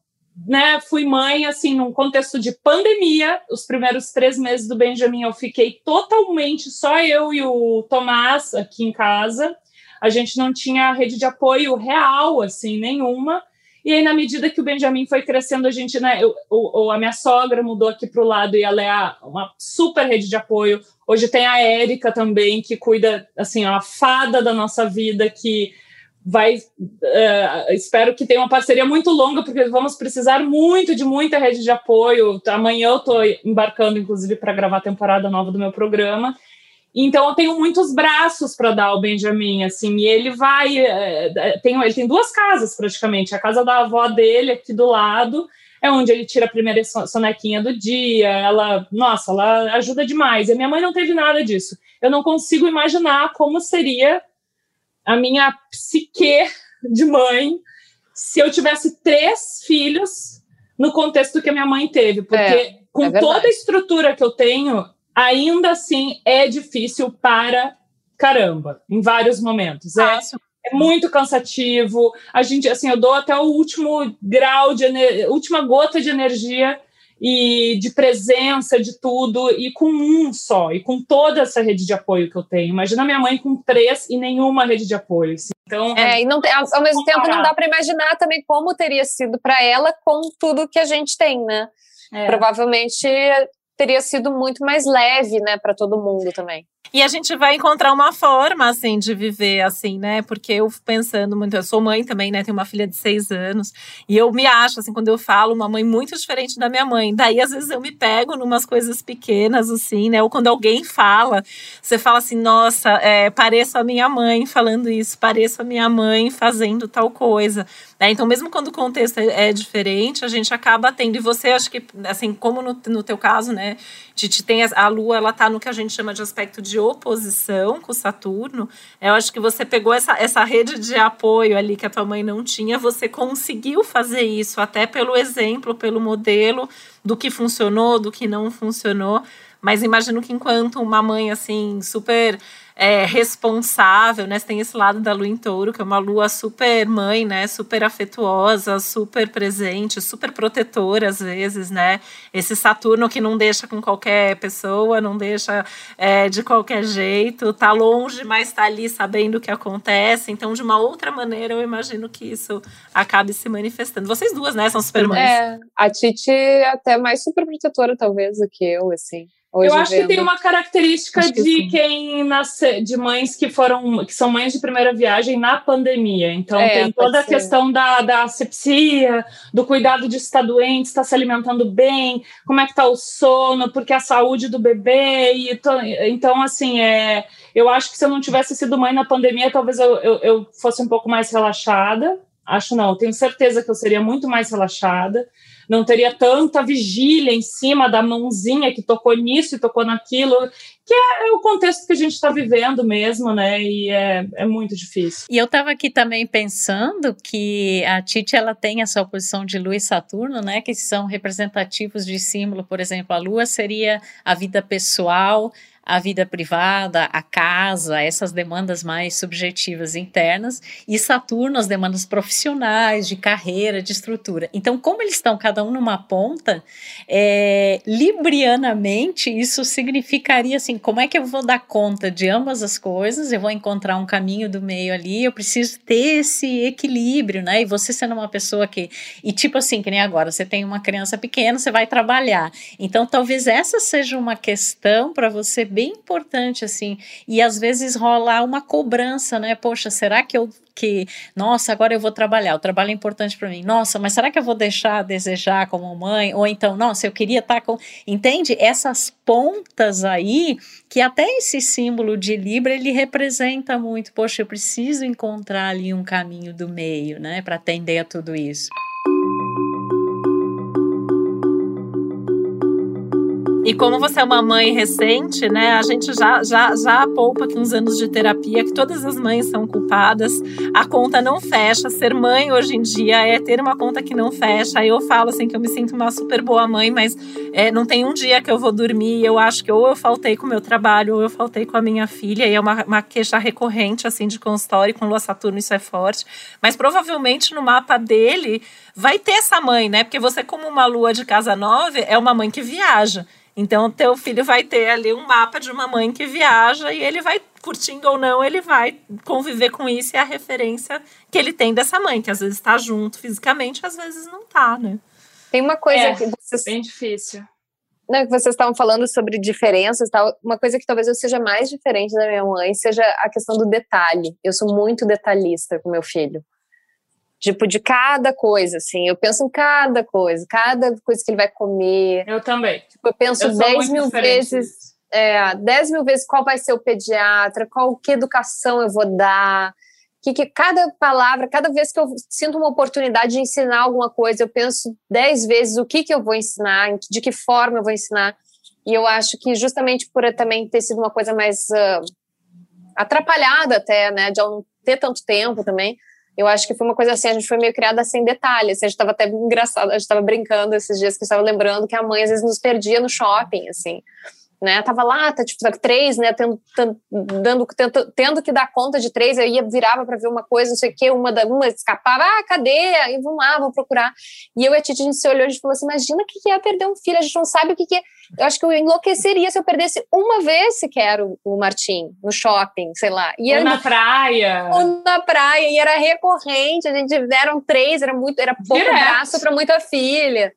né, fui mãe, assim, num contexto de pandemia. Os primeiros três meses do Benjamin eu fiquei totalmente só eu e o Tomás aqui em casa. A gente não tinha rede de apoio real, assim, nenhuma. E aí, na medida que o Benjamin foi crescendo, a gente, né, eu, o, a minha sogra mudou aqui para o lado e ela é uma super rede de apoio. Hoje tem a Érica também, que cuida, assim, a fada da nossa vida, que vai. Uh, espero que tenha uma parceria muito longa, porque vamos precisar muito de muita rede de apoio. Amanhã eu estou embarcando, inclusive, para gravar a temporada nova do meu programa. Então eu tenho muitos braços para dar ao Benjamin, assim, e ele vai. É, tem, ele tem duas casas praticamente. A casa da avó dele aqui do lado é onde ele tira a primeira sonequinha do dia. Ela, nossa, ela ajuda demais. E a minha mãe não teve nada disso. Eu não consigo imaginar como seria a minha psique de mãe se eu tivesse três filhos no contexto que a minha mãe teve, porque é, com é toda a estrutura que eu tenho, ainda assim é difícil para caramba, em vários momentos. É, é muito cansativo. A gente, assim, eu dou até o último grau de última gota de energia e de presença de tudo, e com um só, e com toda essa rede de apoio que eu tenho. Imagina minha mãe com três e nenhuma rede de apoio. Assim. Então, é, e não tem, ao, ao mesmo tempo não dá para imaginar também como teria sido para ela com tudo que a gente tem, né? É. Provavelmente teria sido muito mais leve, né, para todo mundo também. E a gente vai encontrar uma forma, assim, de viver, assim, né? Porque eu pensando muito, eu sou mãe também, né? Tenho uma filha de seis anos. E eu me acho, assim, quando eu falo, uma mãe muito diferente da minha mãe. Daí, às vezes, eu me pego numas coisas pequenas, assim, né? Ou quando alguém fala, você fala assim, nossa, é, pareço a minha mãe falando isso, pareço a minha mãe fazendo tal coisa. Né? Então, mesmo quando o contexto é, é, diferente, a gente acaba tendo. E você, acho que, assim, como no, no teu caso, né? Titi tem a, a Lua, ela tá no que a gente chama de aspecto de oposição com Saturno, eu acho que você pegou essa, essa rede de apoio ali que a tua mãe não tinha, você conseguiu fazer isso, até pelo exemplo, pelo modelo do que funcionou, do que não funcionou. Mas imagino que enquanto uma mãe assim super é, responsável, né? Você tem esse lado da lua em touro, que é uma lua super mãe, né? Super afetuosa, super presente, super protetora às vezes, né? Esse Saturno que não deixa com qualquer pessoa, não deixa é, de qualquer jeito, tá longe, mas tá ali sabendo o que acontece. Então, de uma outra maneira, eu imagino que isso acabe se manifestando. Vocês duas, né? São super mães. É, a Titi é até mais super protetora, talvez, do que eu, assim. Hoje eu acho vendo. que tem uma característica de quem nasce, de mães que foram, que são mães de primeira viagem na pandemia. Então é, tem toda a questão da, da asepsia, do cuidado de estar doente, estar se alimentando bem, como é que está o sono, porque a saúde do bebê. E to, então, assim, é, eu acho que se eu não tivesse sido mãe na pandemia, talvez eu, eu, eu fosse um pouco mais relaxada. Acho não, tenho certeza que eu seria muito mais relaxada não teria tanta vigília em cima da mãozinha que tocou nisso e tocou naquilo, que é, é o contexto que a gente está vivendo mesmo, né? E é, é muito difícil. E eu estava aqui também pensando que a Titi ela tem essa oposição de Lua e Saturno, né? Que são representativos de símbolo, por exemplo, a Lua seria a vida pessoal, a vida privada, a casa, essas demandas mais subjetivas internas, e Saturno, as demandas profissionais, de carreira, de estrutura. Então, como eles estão cada um numa ponta, é, librianamente, isso significaria assim: como é que eu vou dar conta de ambas as coisas? Eu vou encontrar um caminho do meio ali, eu preciso ter esse equilíbrio, né? E você sendo uma pessoa que. E tipo assim, que nem agora, você tem uma criança pequena, você vai trabalhar. Então, talvez essa seja uma questão para você importante, assim. E às vezes rola uma cobrança, né? Poxa, será que eu que, nossa, agora eu vou trabalhar, o trabalho é importante para mim. Nossa, mas será que eu vou deixar a desejar como mãe? Ou então, nossa, eu queria estar tá com. Entende? Essas pontas aí, que até esse símbolo de Libra ele representa muito. Poxa, eu preciso encontrar ali um caminho do meio, né, para atender a tudo isso. E como você é uma mãe recente, né? A gente já, já, já poupa uns anos de terapia, que todas as mães são culpadas. A conta não fecha. Ser mãe hoje em dia é ter uma conta que não fecha. Eu falo assim que eu me sinto uma super boa mãe, mas é, não tem um dia que eu vou dormir. Eu acho que ou eu faltei com o meu trabalho, ou eu faltei com a minha filha. E é uma, uma queixa recorrente, assim, de consultório. Com Lua Saturno isso é forte. Mas provavelmente no mapa dele vai ter essa mãe, né? Porque você, como uma lua de casa nova, é uma mãe que viaja. Então, teu filho vai ter ali um mapa de uma mãe que viaja e ele vai, curtindo ou não, ele vai conviver com isso e é a referência que ele tem dessa mãe, que às vezes está junto fisicamente, às vezes não está, né? Tem uma coisa é, que vocês. Bem difícil. Não, que vocês estavam falando sobre diferenças e tal. Uma coisa que talvez eu seja mais diferente da minha mãe seja a questão do detalhe. Eu sou muito detalhista com meu filho. Tipo, de cada coisa, assim. Eu penso em cada coisa, cada coisa que ele vai comer. Eu também. Tipo, eu penso eu 10 mil vezes. É, 10 mil vezes qual vai ser o pediatra, qual que educação eu vou dar. Que, que cada palavra, cada vez que eu sinto uma oportunidade de ensinar alguma coisa, eu penso 10 vezes o que, que eu vou ensinar, de que forma eu vou ensinar. E eu acho que justamente por também ter sido uma coisa mais uh, atrapalhada até, né, de eu não ter tanto tempo também, eu acho que foi uma coisa assim, a gente foi meio criada sem detalhes. A gente estava até engraçado, a gente estava brincando esses dias que estava lembrando que a mãe às vezes nos perdia no shopping, assim né? Tava lá, tá, tipo, tá, três, né? Tendo, dando, tendo, tendo que dar conta de três, eu ia, virava para ver uma coisa, não sei o quê, uma, da, uma escapava, ah, cadê? Aí vamos lá, vou procurar. E eu e a Titi, a gente se olhou, a gente falou assim: imagina o que é perder um filho, a gente não sabe o que, é. Eu acho que eu enlouqueceria se eu perdesse uma vez sequer o, o Martim, no shopping, sei lá. E ou na praia. Ou na praia, e era recorrente, a gente deram três, era muito, era pouco Direto. braço para muita filha.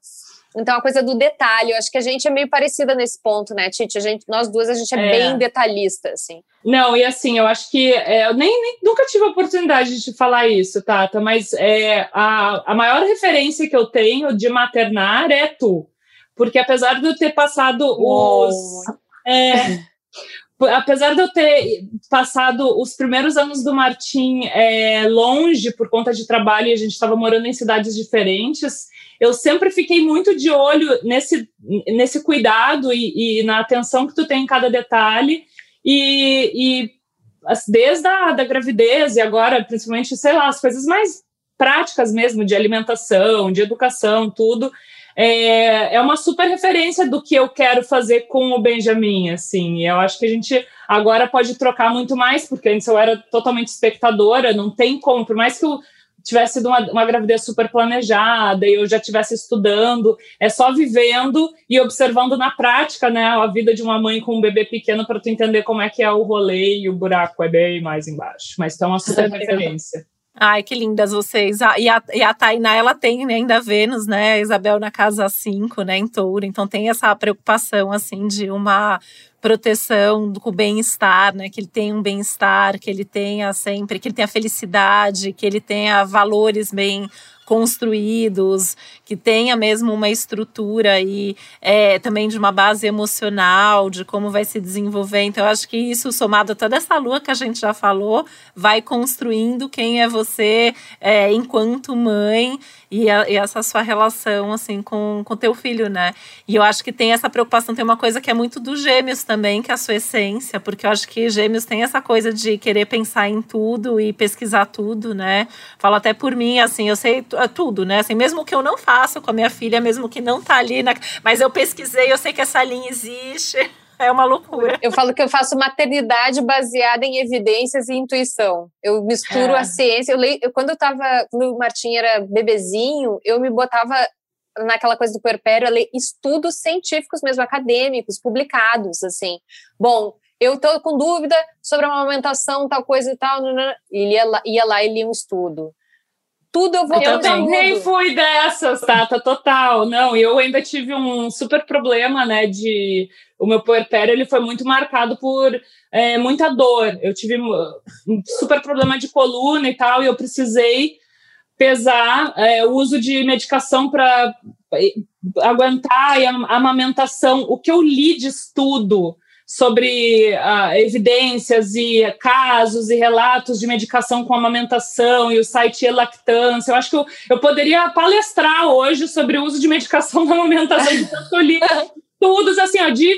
Então, a coisa do detalhe, eu acho que a gente é meio parecida nesse ponto, né, Titi? A gente, nós duas, a gente é, é. bem detalhista, assim. Não, e assim, eu acho que é, eu nem, nem, nunca tive a oportunidade de falar isso, Tata, mas é, a, a maior referência que eu tenho de maternar é tu. Porque apesar de eu ter passado os. É, apesar de eu ter passado os primeiros anos do Martim é, longe por conta de trabalho e a gente estava morando em cidades diferentes, eu sempre fiquei muito de olho nesse, nesse cuidado e, e na atenção que tu tem em cada detalhe. E, e desde a da gravidez e agora, principalmente, sei lá, as coisas mais práticas mesmo, de alimentação, de educação, tudo, é, é uma super referência do que eu quero fazer com o Benjamin, assim. Eu acho que a gente agora pode trocar muito mais, porque antes eu era totalmente espectadora, não tem como, por mais que eu tivesse sido uma, uma gravidez super planejada e eu já estivesse estudando, é só vivendo e observando na prática, né, a vida de uma mãe com um bebê pequeno para tu entender como é que é o rolê e o buraco é bem mais embaixo. Mas então, uma super referência. Ai, que lindas vocês. Ah, e, a, e a Tainá, ela tem né, ainda Vênus, né? Isabel na casa 5, né? Em touro. Então tem essa preocupação, assim, de uma proteção do bem-estar, né? Que ele tenha um bem-estar, que ele tenha sempre, que ele tenha felicidade, que ele tenha valores bem construídos, que tenha mesmo uma estrutura e é, também de uma base emocional, de como vai se desenvolver. Então, eu acho que isso, somado a toda essa lua que a gente já falou, vai construindo quem é você é, enquanto mãe e, a, e, essa sua relação assim com o teu filho, né? E eu acho que tem essa preocupação, tem uma coisa que é muito dos gêmeos também, que é a sua essência, porque eu acho que gêmeos tem essa coisa de querer pensar em tudo e pesquisar tudo, né? Falo até por mim, assim, eu sei tudo, né? Assim, mesmo que eu não faça com a minha filha, mesmo que não tá ali, na... mas eu pesquisei, eu sei que essa linha existe. É uma loucura. Eu falo que eu faço maternidade baseada em evidências e intuição. Eu misturo é. a ciência. Eu leio, eu, quando eu tava, quando o Martim era bebezinho, eu me botava naquela coisa do puerpério a ler estudos científicos mesmo, acadêmicos, publicados, assim. Bom, eu tô com dúvida sobre a amamentação, tal coisa e tal, e ia lá, ia lá e lia um estudo tudo eu vou Eu também fui dessas, Tata, total. Não, eu ainda tive um super problema, né, de... O meu puerpério, ele foi muito marcado por é, muita dor. Eu tive um super problema de coluna e tal, e eu precisei pesar é, o uso de medicação para aguentar a amamentação. O que eu li de estudo sobre uh, evidências e casos e relatos de medicação com amamentação e o site e-lactância. Eu acho que eu, eu poderia palestrar hoje sobre o uso de medicação na amamentação, tanto eu li estudos, assim, ó, de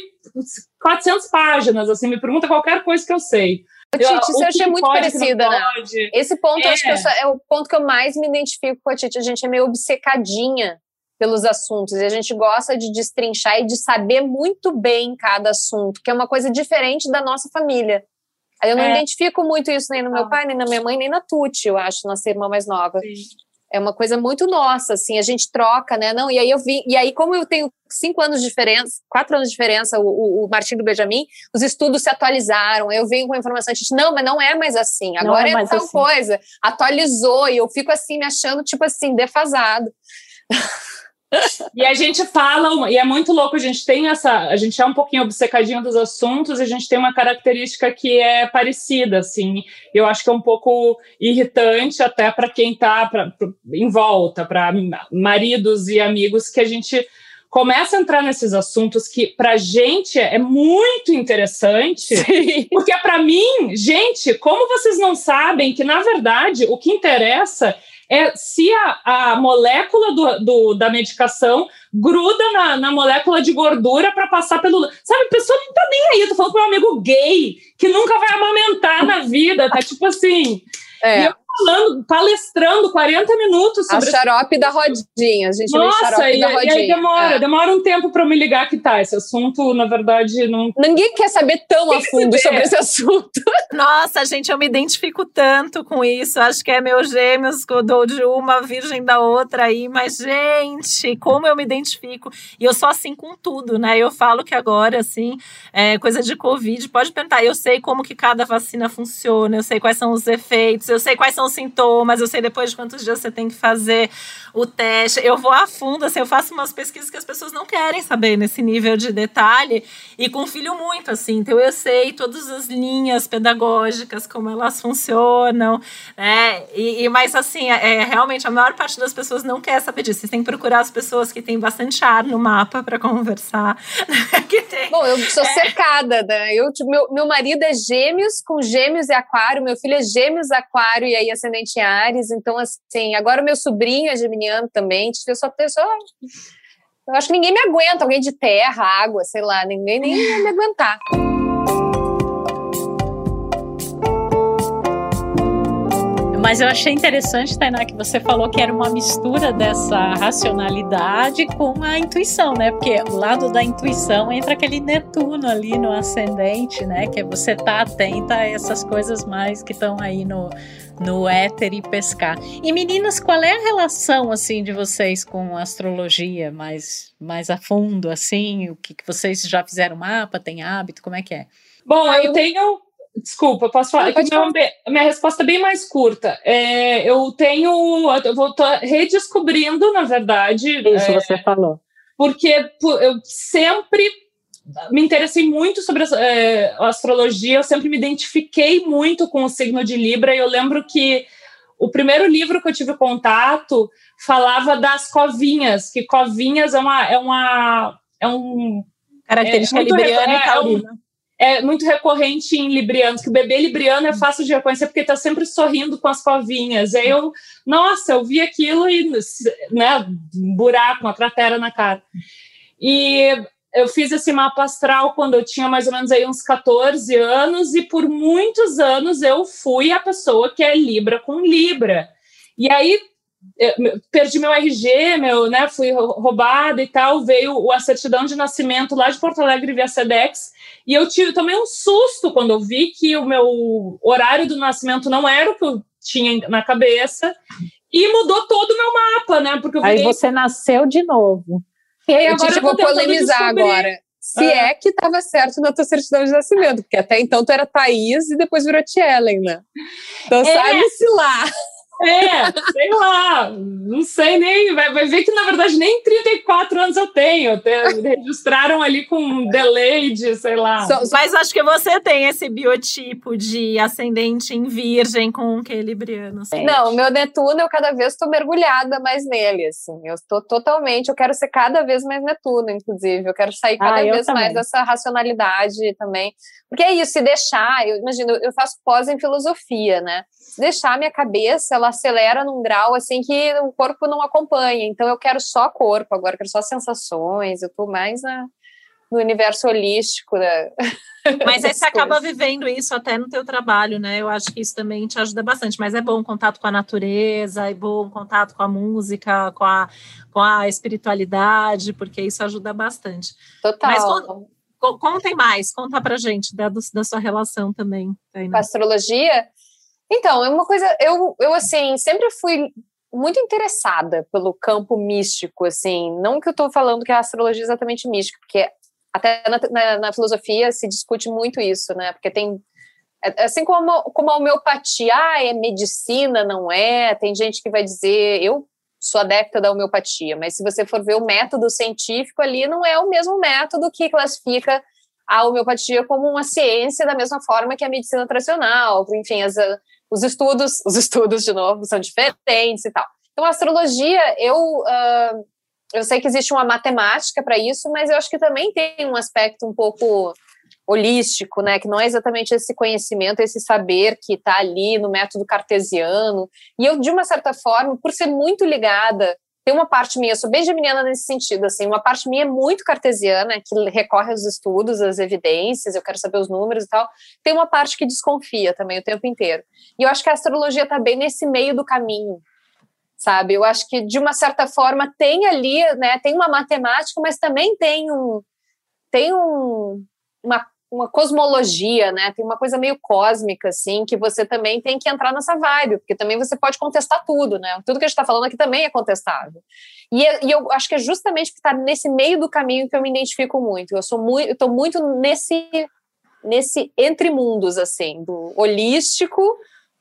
400 páginas, assim, me pergunta qualquer coisa que eu sei. Titi, eu achei muito parecida, né? Esse ponto, é. acho que eu, é o ponto que eu mais me identifico com a Titi. A gente é meio obcecadinha pelos assuntos e a gente gosta de destrinchar e de saber muito bem cada assunto, que é uma coisa diferente da nossa família. Eu não é. identifico muito isso nem no meu pai, nem na minha mãe, nem na Tuti, eu acho, nossa irmã mais nova. Sim. É uma coisa muito nossa, assim, a gente troca, né? Não, e aí eu vi, e aí, como eu tenho cinco anos de diferença, quatro anos de diferença, o, o, Martim do Benjamin, os estudos se atualizaram, eu venho com a informação, a gente, não, mas não é mais assim, agora é, é tal assim. coisa, atualizou, e eu fico assim, me achando, tipo assim, defasado. E a gente fala, e é muito louco, a gente tem essa, a gente é um pouquinho obcecadinho dos assuntos, a gente tem uma característica que é parecida, assim, eu acho que é um pouco irritante até para quem está em volta, para maridos e amigos, que a gente começa a entrar nesses assuntos que para gente é muito interessante, Sim. porque para mim, gente, como vocês não sabem que na verdade o que interessa é se a, a molécula do, do, da medicação gruda na, na molécula de gordura para passar pelo. Sabe, a pessoa não tá nem aí. Eu tô falando com meu amigo gay que nunca vai amamentar na vida, tá tipo assim. É. E eu falando, palestrando 40 minutos sobre. A xarope da rodinha, a gente Nossa, e, da rodinha. e aí demora, é. demora um tempo para me ligar que tá. Esse assunto, na verdade, não. Ninguém quer saber tão a fundo sobre esse assunto. Nossa, gente, eu me identifico tanto com isso. Acho que é meus gêmeos, que eu dou de uma, virgem da outra aí. Mas, gente, como eu me identifico. E eu sou assim com tudo, né? Eu falo que agora, assim, é coisa de Covid, pode perguntar. Eu sei como que cada vacina funciona, eu sei quais são os efeitos, eu sei quais são são sintomas, eu sei depois de quantos dias você tem que fazer o teste. Eu vou a fundo, assim, eu faço umas pesquisas que as pessoas não querem saber nesse nível de detalhe e confio muito, assim. Então eu sei todas as linhas pedagógicas, como elas funcionam, né? E, e mas assim, é, realmente a maior parte das pessoas não quer saber disso. Vocês têm que procurar as pessoas que têm bastante ar no mapa para conversar. tem, Bom, eu sou é... cercada, né? Eu, tipo, meu, meu marido é gêmeos, com gêmeos e aquário, meu filho é gêmeos, aquário, e aí ascendente em Ares, então assim, agora o meu sobrinho é geminiano também, tipo, eu só só eu acho que ninguém me aguenta, alguém de terra, água, sei lá, ninguém nem ia me aguentar. Mas eu achei interessante, Tainá, que você falou que era uma mistura dessa racionalidade com a intuição, né? Porque o lado da intuição entra aquele Netuno ali no ascendente, né? Que é você tá atenta a essas coisas mais que estão aí no, no éter e pescar. E meninas, qual é a relação assim de vocês com astrologia mais mais a fundo assim? O que, que vocês já fizeram mapa, tem hábito, como é que é? Bom, eu tenho Desculpa, posso falar? Não, falar. Minha, minha, resposta é bem mais curta. É, eu tenho. Eu vou redescobrindo, na verdade. Isso, é, você falou. Porque eu sempre me interessei muito sobre a, é, a astrologia, eu sempre me identifiquei muito com o signo de Libra, e eu lembro que o primeiro livro que eu tive contato falava das covinhas, que covinhas é uma. É, uma, é um. Característica é, libriana e taurina. É um, é muito recorrente em librianos, que o bebê libriano é fácil de reconhecer porque está sempre sorrindo com as covinhas. Aí eu, nossa, eu vi aquilo e, né, um buraco, uma cratera na cara. E eu fiz esse mapa astral quando eu tinha mais ou menos aí uns 14 anos e por muitos anos eu fui a pessoa que é Libra com Libra. E aí perdi meu RG, meu, né, fui roubada e tal, veio a certidão de nascimento lá de Porto Alegre via Sedex, e eu tive também um susto quando eu vi que o meu horário do nascimento não era o que eu tinha na cabeça, e mudou todo o meu mapa, né, porque Aí você nasceu de novo. E aí agora eu, eu vou polemizar agora. Se ah. é que estava certo na tua certidão de nascimento, porque até então tu era Thaís e depois virou Tielen, né? Então é. sabe-se lá. É, sei lá, não sei nem. Vai, vai ver que, na verdade, nem 34 anos eu tenho. Registraram ali com um delay de, sei lá. Mas acho que você tem esse biotipo de ascendente em virgem com que libriano. Não, meu Netuno, eu cada vez estou mergulhada mais nele, assim. Eu estou totalmente, eu quero ser cada vez mais Netuno, inclusive. Eu quero sair cada ah, vez mais dessa racionalidade também. Porque é isso, se deixar, eu imagino, eu faço pós em filosofia, né? Se deixar a minha cabeça, ela acelera num grau assim que o corpo não acompanha. Então eu quero só corpo agora, quero só sensações, eu tô mais na, no universo holístico. Né? Mas aí você acaba vivendo isso até no teu trabalho, né? Eu acho que isso também te ajuda bastante. Mas é bom contato com a natureza, é bom contato com a música, com a, com a espiritualidade, porque isso ajuda bastante. Total. Mas contem mais, conta pra gente da, da sua relação também. Aí, né? Com a astrologia? Então, é uma coisa, eu, eu assim, sempre fui muito interessada pelo campo místico, assim, não que eu estou falando que a astrologia é exatamente mística, porque até na, na, na, filosofia se discute muito isso, né? Porque tem. É, assim como, como a homeopatia, ah, é medicina, não é? Tem gente que vai dizer, eu sou adepta da homeopatia, mas se você for ver o método científico ali, não é o mesmo método que classifica a homeopatia como uma ciência da mesma forma que a medicina tradicional, enfim, as, os estudos, os estudos de novo são diferentes e tal. Então, a astrologia, eu uh, eu sei que existe uma matemática para isso, mas eu acho que também tem um aspecto um pouco holístico, né, que não é exatamente esse conhecimento, esse saber que está ali no método cartesiano. E eu, de uma certa forma, por ser muito ligada, tem uma parte minha, eu sou bem geminiana nesse sentido, assim, uma parte minha é muito cartesiana, que recorre aos estudos, às evidências, eu quero saber os números e tal. Tem uma parte que desconfia também o tempo inteiro. E eu acho que a astrologia está bem nesse meio do caminho, sabe? Eu acho que de uma certa forma tem ali, né? Tem uma matemática, mas também tem um tem um, uma, uma cosmologia, né? Tem uma coisa meio cósmica assim que você também tem que entrar nessa vibe, porque também você pode contestar tudo, né? Tudo que a gente está falando aqui também é contestável. E, e, eu acho que é justamente por estar nesse meio do caminho que eu me identifico muito. Eu sou muito, eu muito nesse nesse entre mundos assim, do holístico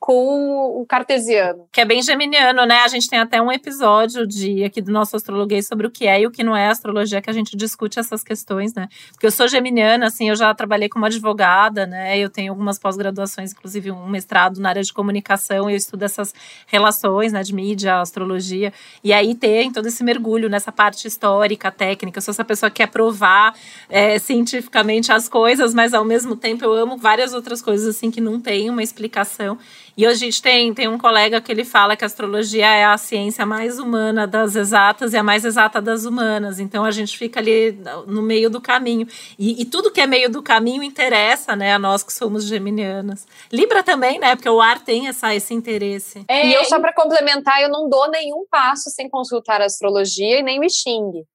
com o cartesiano. Que é bem geminiano, né? A gente tem até um episódio de aqui do nosso astrologuês sobre o que é e o que não é astrologia, que a gente discute essas questões, né? Porque eu sou geminiana, assim, eu já trabalhei como advogada, né? Eu tenho algumas pós-graduações, inclusive um mestrado na área de comunicação, e eu estudo essas relações, né, de mídia, astrologia. E aí tem todo esse mergulho nessa parte histórica, técnica. Eu sou essa pessoa que quer provar é, cientificamente as coisas, mas ao mesmo tempo eu amo várias outras coisas, assim, que não tem uma explicação. E hoje a gente tem, tem um colega que ele fala que a astrologia é a ciência mais humana das exatas e a mais exata das humanas. Então a gente fica ali no meio do caminho. E, e tudo que é meio do caminho interessa, né, a nós que somos geminianas. Libra também, né, porque o ar tem essa, esse interesse. É, e eu, só para complementar, eu não dou nenhum passo sem consultar a astrologia e nem o Xing.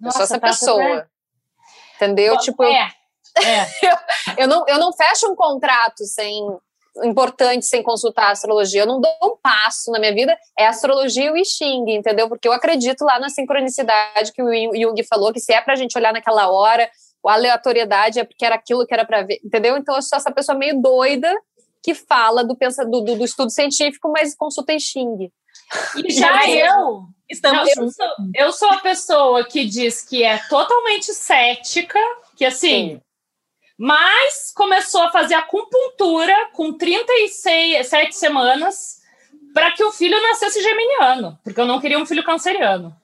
eu sou essa tá pessoa. Entendeu? Bom, tipo, é. É. eu, eu, não, eu não fecho um contrato sem importante sem consultar a astrologia. Eu não dou um passo na minha vida, é astrologia e o I Ching, entendeu? Porque eu acredito lá na sincronicidade que o Jung falou, que se é pra gente olhar naquela hora, a aleatoriedade é porque era aquilo que era para ver, entendeu? Então eu sou essa pessoa meio doida que fala do, pensa, do, do, do estudo científico, mas consulta em Xing. E já eu, estamos não, eu, sou, eu sou a pessoa que diz que é totalmente cética, que assim, Sim. Mas começou a fazer acupuntura com 37 semanas para que o filho nascesse geminiano, porque eu não queria um filho canceriano.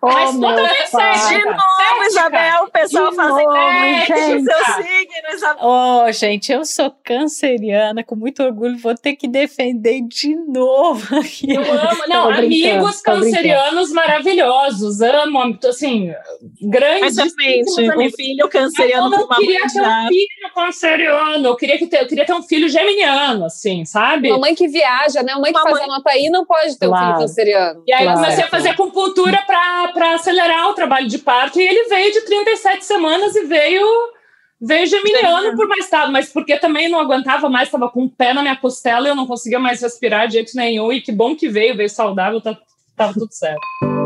Oh, Mas totalmente cética. De novo, Isabel, o pessoal fazendo teste, seu signo, Isabel. Oh, gente, eu sou canceriana, com muito orgulho, vou ter que defender de novo aqui. Eu amo, não, amigos cancerianos maravilhosos, amo, assim, grandes. Exatamente, um filho canceriano Mas eu não queria ter um filho canceriano, eu queria, que ter, eu queria ter um filho geminiano, assim, sabe? Uma mãe que viaja, né? Uma mãe que uma faz mãe... anota aí não pode ter claro. um filho canceriano. E aí claro. comecei a fazer acupuntura pra para acelerar o trabalho de parto. E ele veio de 37 semanas e veio veio geminiano por mais tarde, mas porque também não aguentava mais, estava com o pé na minha costela e eu não conseguia mais respirar de jeito nenhum. E que bom que veio, veio saudável, tá, tava tudo certo.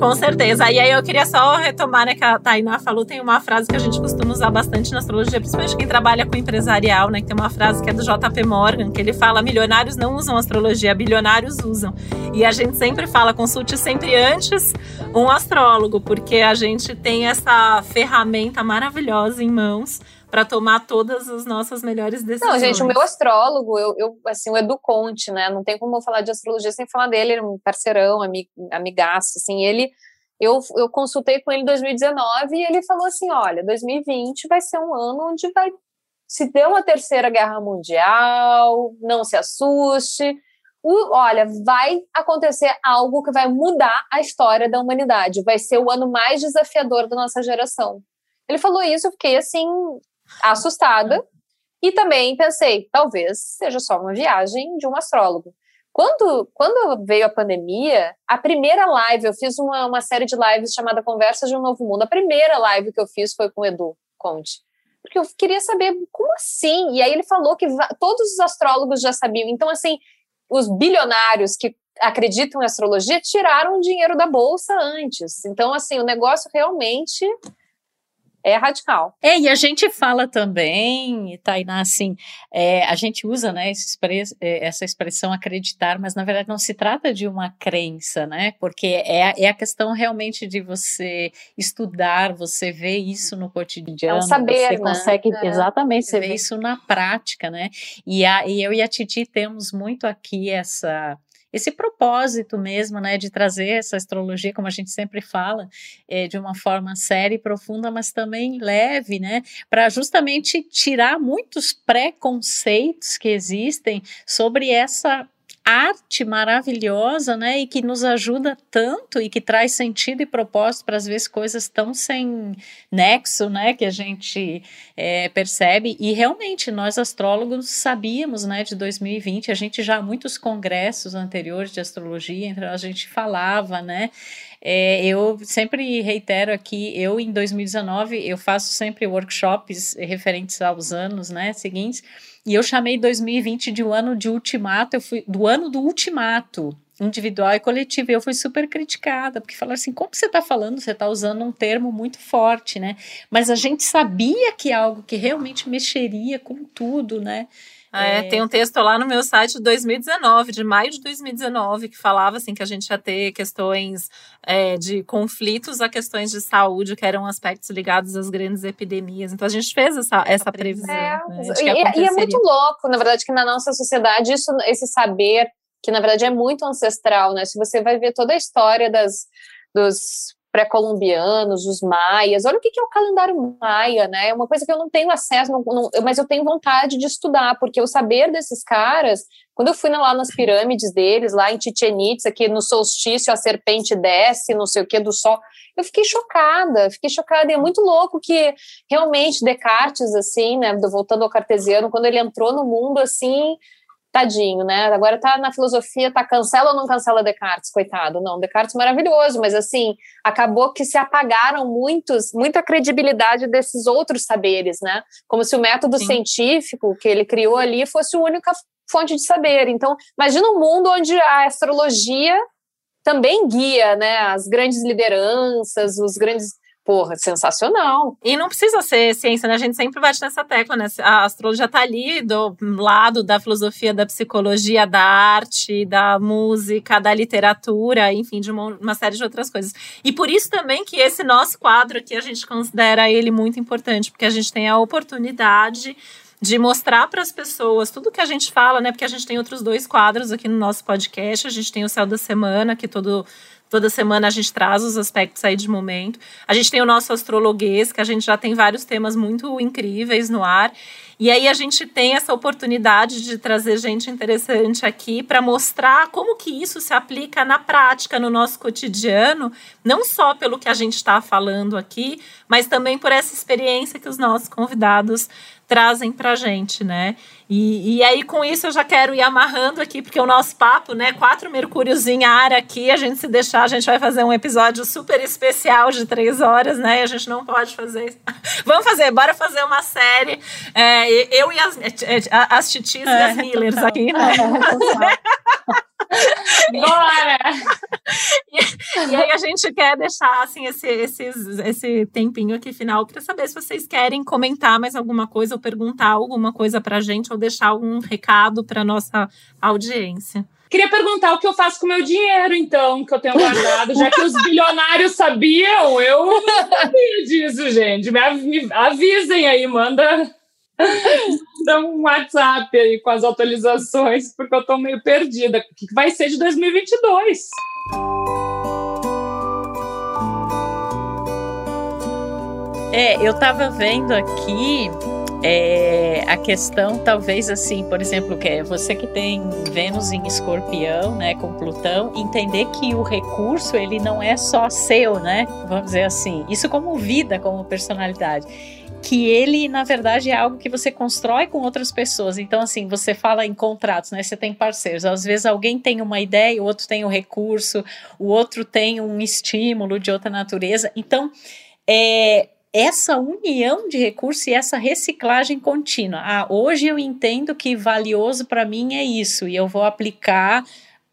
Com certeza. E aí eu queria só retomar, né, que a Tainá falou, tem uma frase que a gente costuma usar bastante na astrologia, principalmente quem trabalha com empresarial, né, que tem uma frase que é do JP Morgan, que ele fala, milionários não usam astrologia, bilionários usam. E a gente sempre fala, consulte sempre antes um astrólogo, porque a gente tem essa ferramenta maravilhosa em mãos para tomar todas as nossas melhores decisões. Não, gente, o meu astrólogo, eu, eu assim, o Edu Conte, né? Não tem como eu falar de astrologia sem falar dele, ele é um parceirão, amig, amigaço, assim, ele eu, eu consultei com ele em 2019 e ele falou assim: olha, 2020 vai ser um ano onde vai se der uma terceira guerra mundial, não se assuste, o, olha, vai acontecer algo que vai mudar a história da humanidade. Vai ser o ano mais desafiador da nossa geração. Ele falou isso, eu fiquei assim, assustada. E também pensei, talvez seja só uma viagem de um astrólogo. Quando, quando veio a pandemia, a primeira live, eu fiz uma, uma série de lives chamada Conversas de um Novo Mundo. A primeira live que eu fiz foi com o Edu Conte. Porque eu queria saber como assim? E aí ele falou que todos os astrólogos já sabiam. Então, assim, os bilionários que acreditam em astrologia tiraram o dinheiro da bolsa antes. Então, assim, o negócio realmente é radical. É, e a gente fala também, Tainá, assim, é, a gente usa né, é, essa expressão acreditar, mas na verdade não se trata de uma crença, né? Porque é, é a questão realmente de você estudar, você ver isso no cotidiano. É um saber, você né? consegue, é. exatamente, você vê isso na prática, né? E, a, e eu e a Titi temos muito aqui essa esse propósito mesmo, né, de trazer essa astrologia, como a gente sempre fala, é, de uma forma séria e profunda, mas também leve, né, para justamente tirar muitos preconceitos que existem sobre essa arte maravilhosa, né, e que nos ajuda tanto e que traz sentido e propósito para às vezes coisas tão sem nexo, né, que a gente é, percebe. E realmente nós astrólogos sabíamos, né, de 2020, a gente já muitos congressos anteriores de astrologia, entre a gente falava, né, é, eu sempre reitero aqui, eu em 2019 eu faço sempre workshops referentes aos anos, né, seguintes e eu chamei 2020 de um ano de ultimato, eu fui do ano do ultimato individual e coletivo. E eu fui super criticada, porque falaram assim: como você está falando? Você está usando um termo muito forte, né? Mas a gente sabia que é algo que realmente mexeria com tudo, né? É, é, tem um texto lá no meu site de 2019, de maio de 2019, que falava assim que a gente ia ter questões é, de conflitos a questões de saúde, que eram aspectos ligados às grandes epidemias. Então a gente fez essa, essa previsão. É, né, e, e, é muito louco, na verdade, que na nossa sociedade isso, esse saber, que na verdade é muito ancestral, né? Se você vai ver toda a história das, dos pré-colombianos, os maias. Olha o que é o calendário maia, né? É uma coisa que eu não tenho acesso, não, não, mas eu tenho vontade de estudar, porque o saber desses caras, quando eu fui lá nas pirâmides deles, lá em Chichen Itza, que no solstício a serpente desce, não sei o que, do sol, eu fiquei chocada, fiquei chocada, e é muito louco que realmente Descartes, assim, né, voltando ao cartesiano, quando ele entrou no mundo, assim, tadinho, né? Agora tá na filosofia, tá cancela ou não cancela Descartes, coitado. Não, Descartes maravilhoso, mas assim, acabou que se apagaram muitos, muita credibilidade desses outros saberes, né? Como se o método Sim. científico que ele criou ali fosse a única fonte de saber. Então, imagina um mundo onde a astrologia também guia, né, as grandes lideranças, os grandes porra, sensacional. E não precisa ser ciência, né? A gente sempre bate nessa tecla, né? A astrologia tá ali do lado da filosofia, da psicologia, da arte, da música, da literatura, enfim, de uma, uma série de outras coisas. E por isso também que esse nosso quadro aqui, a gente considera ele muito importante, porque a gente tem a oportunidade de mostrar para as pessoas tudo que a gente fala, né? Porque a gente tem outros dois quadros aqui no nosso podcast. A gente tem o Céu da Semana, que todo Toda semana a gente traz os aspectos aí de momento. A gente tem o nosso astrologuês, que a gente já tem vários temas muito incríveis no ar. E aí a gente tem essa oportunidade de trazer gente interessante aqui para mostrar como que isso se aplica na prática, no nosso cotidiano, não só pelo que a gente está falando aqui, mas também por essa experiência que os nossos convidados trazem para a gente, né? E, e aí, com isso, eu já quero ir amarrando aqui, porque o nosso papo, né? Quatro Mercúrios em ar aqui, a gente se deixar, a gente vai fazer um episódio super especial de três horas, né? E a gente não pode fazer. Vamos fazer, bora fazer uma série. É, eu e as, as titis é, e as Millers aqui, né? Bora! E, aí a gente quer deixar assim esse, esse, esse tempinho aqui final para saber se vocês querem comentar mais alguma coisa ou perguntar alguma coisa para a gente ou deixar algum recado para nossa audiência. Queria perguntar o que eu faço com o meu dinheiro, então, que eu tenho guardado, já que os bilionários sabiam, eu não sabia disso, gente. Me avisem aí, manda Dá um WhatsApp aí com as atualizações, porque eu estou meio perdida. O que vai ser de 2022? É, eu estava vendo aqui é, a questão talvez assim, por exemplo, que é você que tem Vênus em Escorpião, né, com Plutão, entender que o recurso ele não é só seu, né? Vamos dizer assim. Isso como vida, como personalidade que ele, na verdade, é algo que você constrói com outras pessoas. Então, assim, você fala em contratos, né? Você tem parceiros. Às vezes alguém tem uma ideia, o outro tem um recurso, o outro tem um estímulo de outra natureza. Então, é, essa união de recursos e essa reciclagem contínua. Ah, hoje eu entendo que valioso para mim é isso, e eu vou aplicar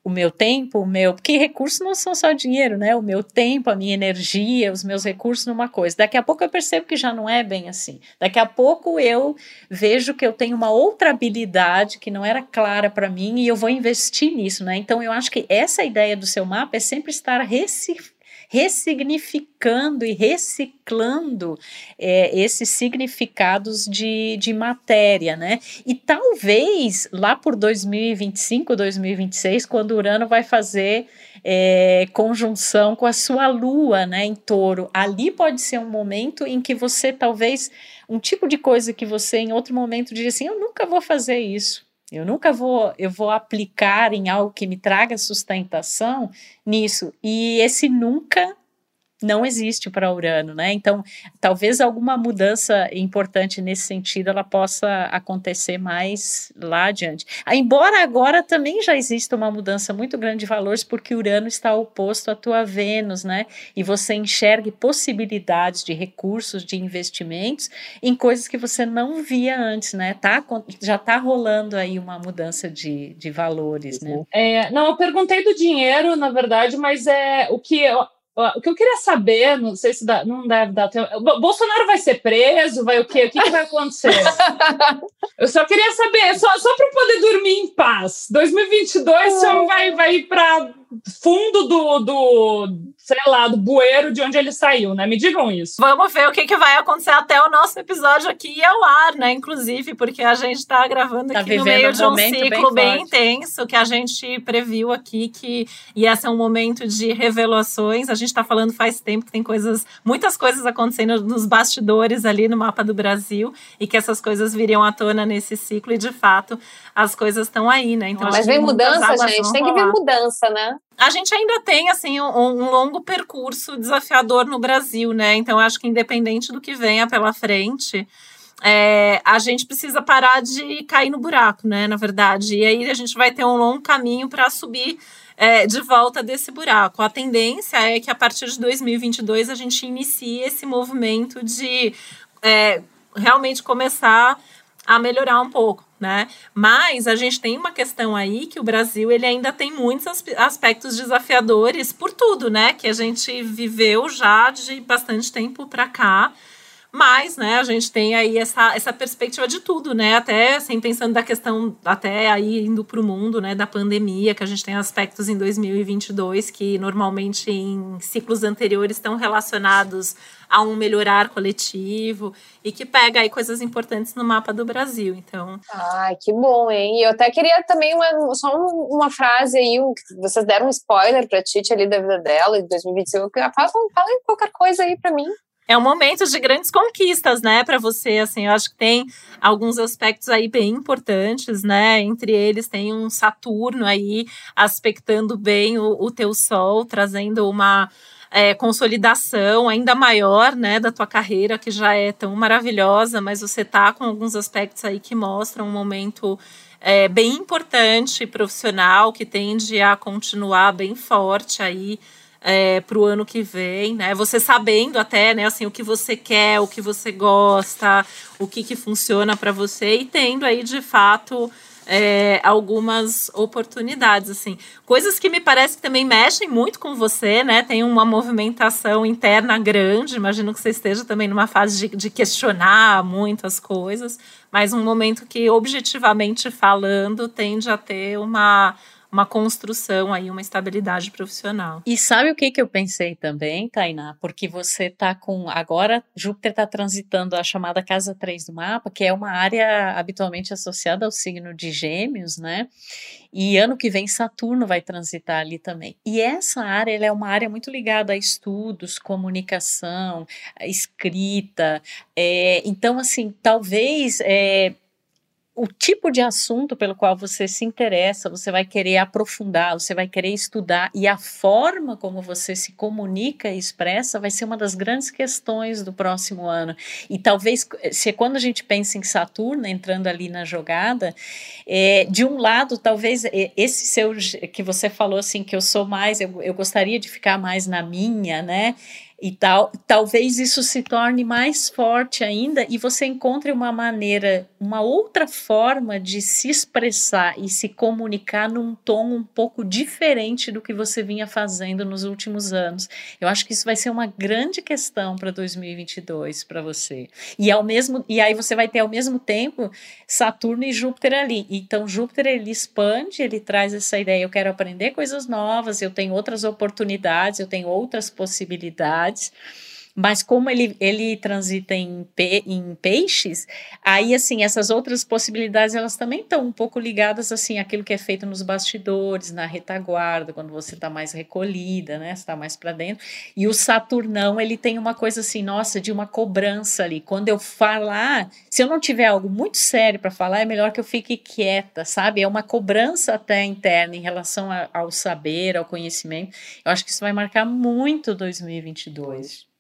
o meu tempo, o meu. Porque recursos não são só dinheiro, né? O meu tempo, a minha energia, os meus recursos numa coisa. Daqui a pouco eu percebo que já não é bem assim. Daqui a pouco eu vejo que eu tenho uma outra habilidade que não era clara para mim e eu vou investir nisso, né? Então eu acho que essa ideia do seu mapa é sempre estar reciclando ressignificando e reciclando é, esses significados de, de matéria, né? E talvez lá por 2025, 2026, quando Urano vai fazer é, conjunção com a sua lua, né, em touro, ali pode ser um momento em que você talvez um tipo de coisa que você em outro momento diz assim, eu nunca vou fazer isso. Eu nunca vou, eu vou aplicar em algo que me traga sustentação nisso. E esse nunca não existe para Urano, né? Então, talvez alguma mudança importante nesse sentido ela possa acontecer mais lá adiante. Ah, embora agora também já exista uma mudança muito grande de valores, porque Urano está oposto à tua Vênus, né? E você enxergue possibilidades de recursos, de investimentos em coisas que você não via antes, né? Tá, já está rolando aí uma mudança de, de valores, né? É, não, eu perguntei do dinheiro, na verdade, mas é o que eu o que eu queria saber, não sei se dá, não deve dar tempo. Bolsonaro vai ser preso? Vai o quê? O que, que vai acontecer? eu só queria saber, só, só para poder dormir em paz. 2022 o senhor vai, vai ir para fundo do, do, sei lá, do bueiro de onde ele saiu, né? Me digam isso. Vamos ver o que, que vai acontecer até o nosso episódio aqui ao ar, né? Inclusive, porque a gente está gravando tá aqui no meio um de um ciclo bem, bem intenso, que a gente previu aqui que ia ser um momento de revelações. A gente está falando faz tempo que tem coisas, muitas coisas acontecendo nos bastidores ali no mapa do Brasil e que essas coisas viriam à tona nesse ciclo e, de fato, as coisas estão aí, né? Então, Mas vem mudança, gente. Tem que vir mudança, né? A gente ainda tem, assim, um, um, longo percurso desafiador no Brasil, né? Então, acho que independente do que venha pela frente, é, a gente precisa parar de cair no buraco, né? Na verdade. E aí a gente vai ter um longo caminho para subir é, de volta desse buraco. A tendência é que a partir de 2022 a gente inicie esse movimento de é, realmente começar a melhorar um pouco, né? Mas a gente tem uma questão aí que o Brasil ele ainda tem muitos aspectos desafiadores por tudo, né? Que a gente viveu já de bastante tempo para cá. Mas, né, a gente tem aí essa, essa perspectiva de tudo, né? Até assim, pensando da questão, até aí indo para o mundo, né, da pandemia, que a gente tem aspectos em 2022 que normalmente em ciclos anteriores estão relacionados a um melhorar coletivo e que pega aí coisas importantes no mapa do Brasil. Então. Ai, que bom, hein? Eu até queria também uma, só uma frase aí, um, vocês deram um spoiler para Titi ali da vida dela de 2025. Fala, fala qualquer coisa aí para mim é um momento de grandes conquistas, né, para você, assim, eu acho que tem alguns aspectos aí bem importantes, né, entre eles tem um Saturno aí aspectando bem o, o teu Sol, trazendo uma é, consolidação ainda maior, né, da tua carreira, que já é tão maravilhosa, mas você tá com alguns aspectos aí que mostram um momento é, bem importante profissional, que tende a continuar bem forte aí, é, para o ano que vem, né? Você sabendo até, né, assim, o que você quer, o que você gosta, o que, que funciona para você e tendo aí de fato é, algumas oportunidades, assim. Coisas que me parece que também mexem muito com você, né? Tem uma movimentação interna grande. Imagino que você esteja também numa fase de, de questionar muitas coisas, mas um momento que, objetivamente falando, tende a ter uma uma construção aí, uma estabilidade profissional. E sabe o que, que eu pensei também, Tainá? Porque você tá com. Agora, Júpiter está transitando a chamada casa 3 do mapa, que é uma área habitualmente associada ao signo de Gêmeos, né? E ano que vem Saturno vai transitar ali também. E essa área ela é uma área muito ligada a estudos, comunicação, escrita. É, então, assim, talvez. É, o tipo de assunto pelo qual você se interessa, você vai querer aprofundar, você vai querer estudar e a forma como você se comunica e expressa vai ser uma das grandes questões do próximo ano. E talvez, se quando a gente pensa em Saturno entrando ali na jogada, é, de um lado, talvez esse seu que você falou assim que eu sou mais, eu, eu gostaria de ficar mais na minha, né? E tal, talvez isso se torne mais forte ainda e você encontre uma maneira, uma outra forma de se expressar e se comunicar num tom um pouco diferente do que você vinha fazendo nos últimos anos. Eu acho que isso vai ser uma grande questão para 2022 para você. E ao mesmo e aí você vai ter ao mesmo tempo Saturno e Júpiter ali. Então Júpiter ele expande, ele traz essa ideia, eu quero aprender coisas novas, eu tenho outras oportunidades, eu tenho outras possibilidades cards mas como ele, ele transita em, pe, em peixes, aí assim, essas outras possibilidades elas também estão um pouco ligadas assim àquilo que é feito nos bastidores, na retaguarda, quando você está mais recolhida, né? está mais para dentro. E o Saturnão, ele tem uma coisa assim, nossa, de uma cobrança ali. Quando eu falar, se eu não tiver algo muito sério para falar, é melhor que eu fique quieta, sabe? É uma cobrança até interna em relação a, ao saber, ao conhecimento. Eu acho que isso vai marcar muito 2022.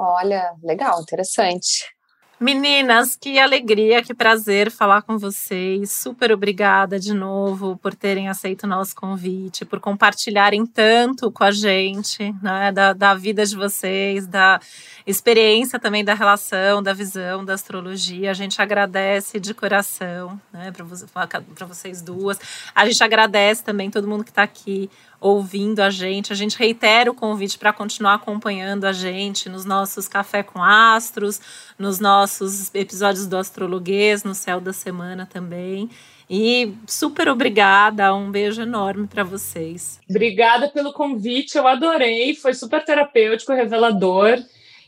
Olha, legal, interessante. Meninas, que alegria, que prazer falar com vocês. Super obrigada de novo por terem aceito o nosso convite, por compartilharem tanto com a gente, né, da, da vida de vocês, da experiência também da relação, da visão, da astrologia. A gente agradece de coração, né, para vocês duas. A gente agradece também todo mundo que está aqui ouvindo a gente. A gente reitera o convite para continuar acompanhando a gente nos nossos Café com Astros, nos nossos episódios do Astrologuês, no Céu da Semana também. E super obrigada, um beijo enorme para vocês. Obrigada pelo convite, eu adorei, foi super terapêutico, revelador.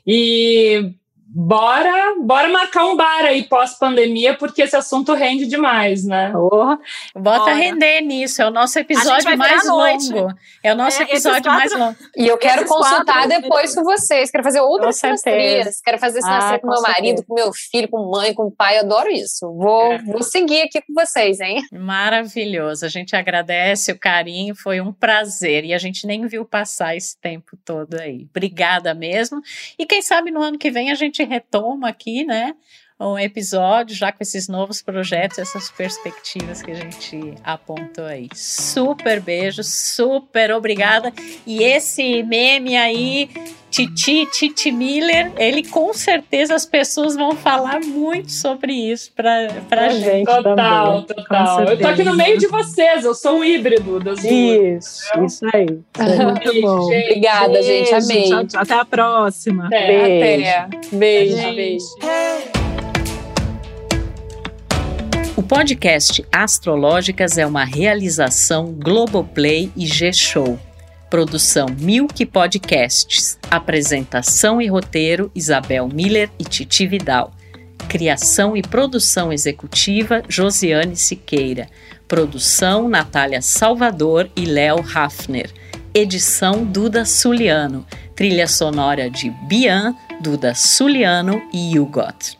E Bora, bora marcar um bar aí pós-pandemia, porque esse assunto rende demais, né? Oh, bota bora. render nisso, é o nosso episódio mais longo. É o nosso é, episódio quatro... mais longo. E eu quero consultar depois com vocês, quero fazer outras sinastrias, quero fazer sinastria ah, com, com meu certeza. marido, com meu filho, com mãe, com pai, eu adoro isso. Vou, é. vou seguir aqui com vocês, hein? Maravilhoso, a gente agradece o carinho, foi um prazer, e a gente nem viu passar esse tempo todo aí. Obrigada mesmo, e quem sabe no ano que vem a gente gente retoma aqui, né? Um episódio já com esses novos projetos, essas perspectivas que a gente apontou aí. Super beijo, super obrigada. E esse meme aí, Titi, Titi Miller, ele com certeza as pessoas vão falar muito sobre isso pra, pra, gente. Total, também, total. Eu tô aqui no meio de vocês, eu sou um híbrido das duas. Isso, isso aí. muito bom. Gente, Obrigada, gente. Amei. Tchau, tchau, até a próxima. Até. Beijo. Até. Beijo, beijo. O podcast Astrológicas é uma realização Globoplay e G-Show. Produção Milk Podcasts. Apresentação e roteiro Isabel Miller e Titi Vidal. Criação e produção executiva Josiane Siqueira. Produção Natália Salvador e Léo Hafner. Edição Duda Suliano. Trilha sonora de Bian, Duda Suliano e Hugot.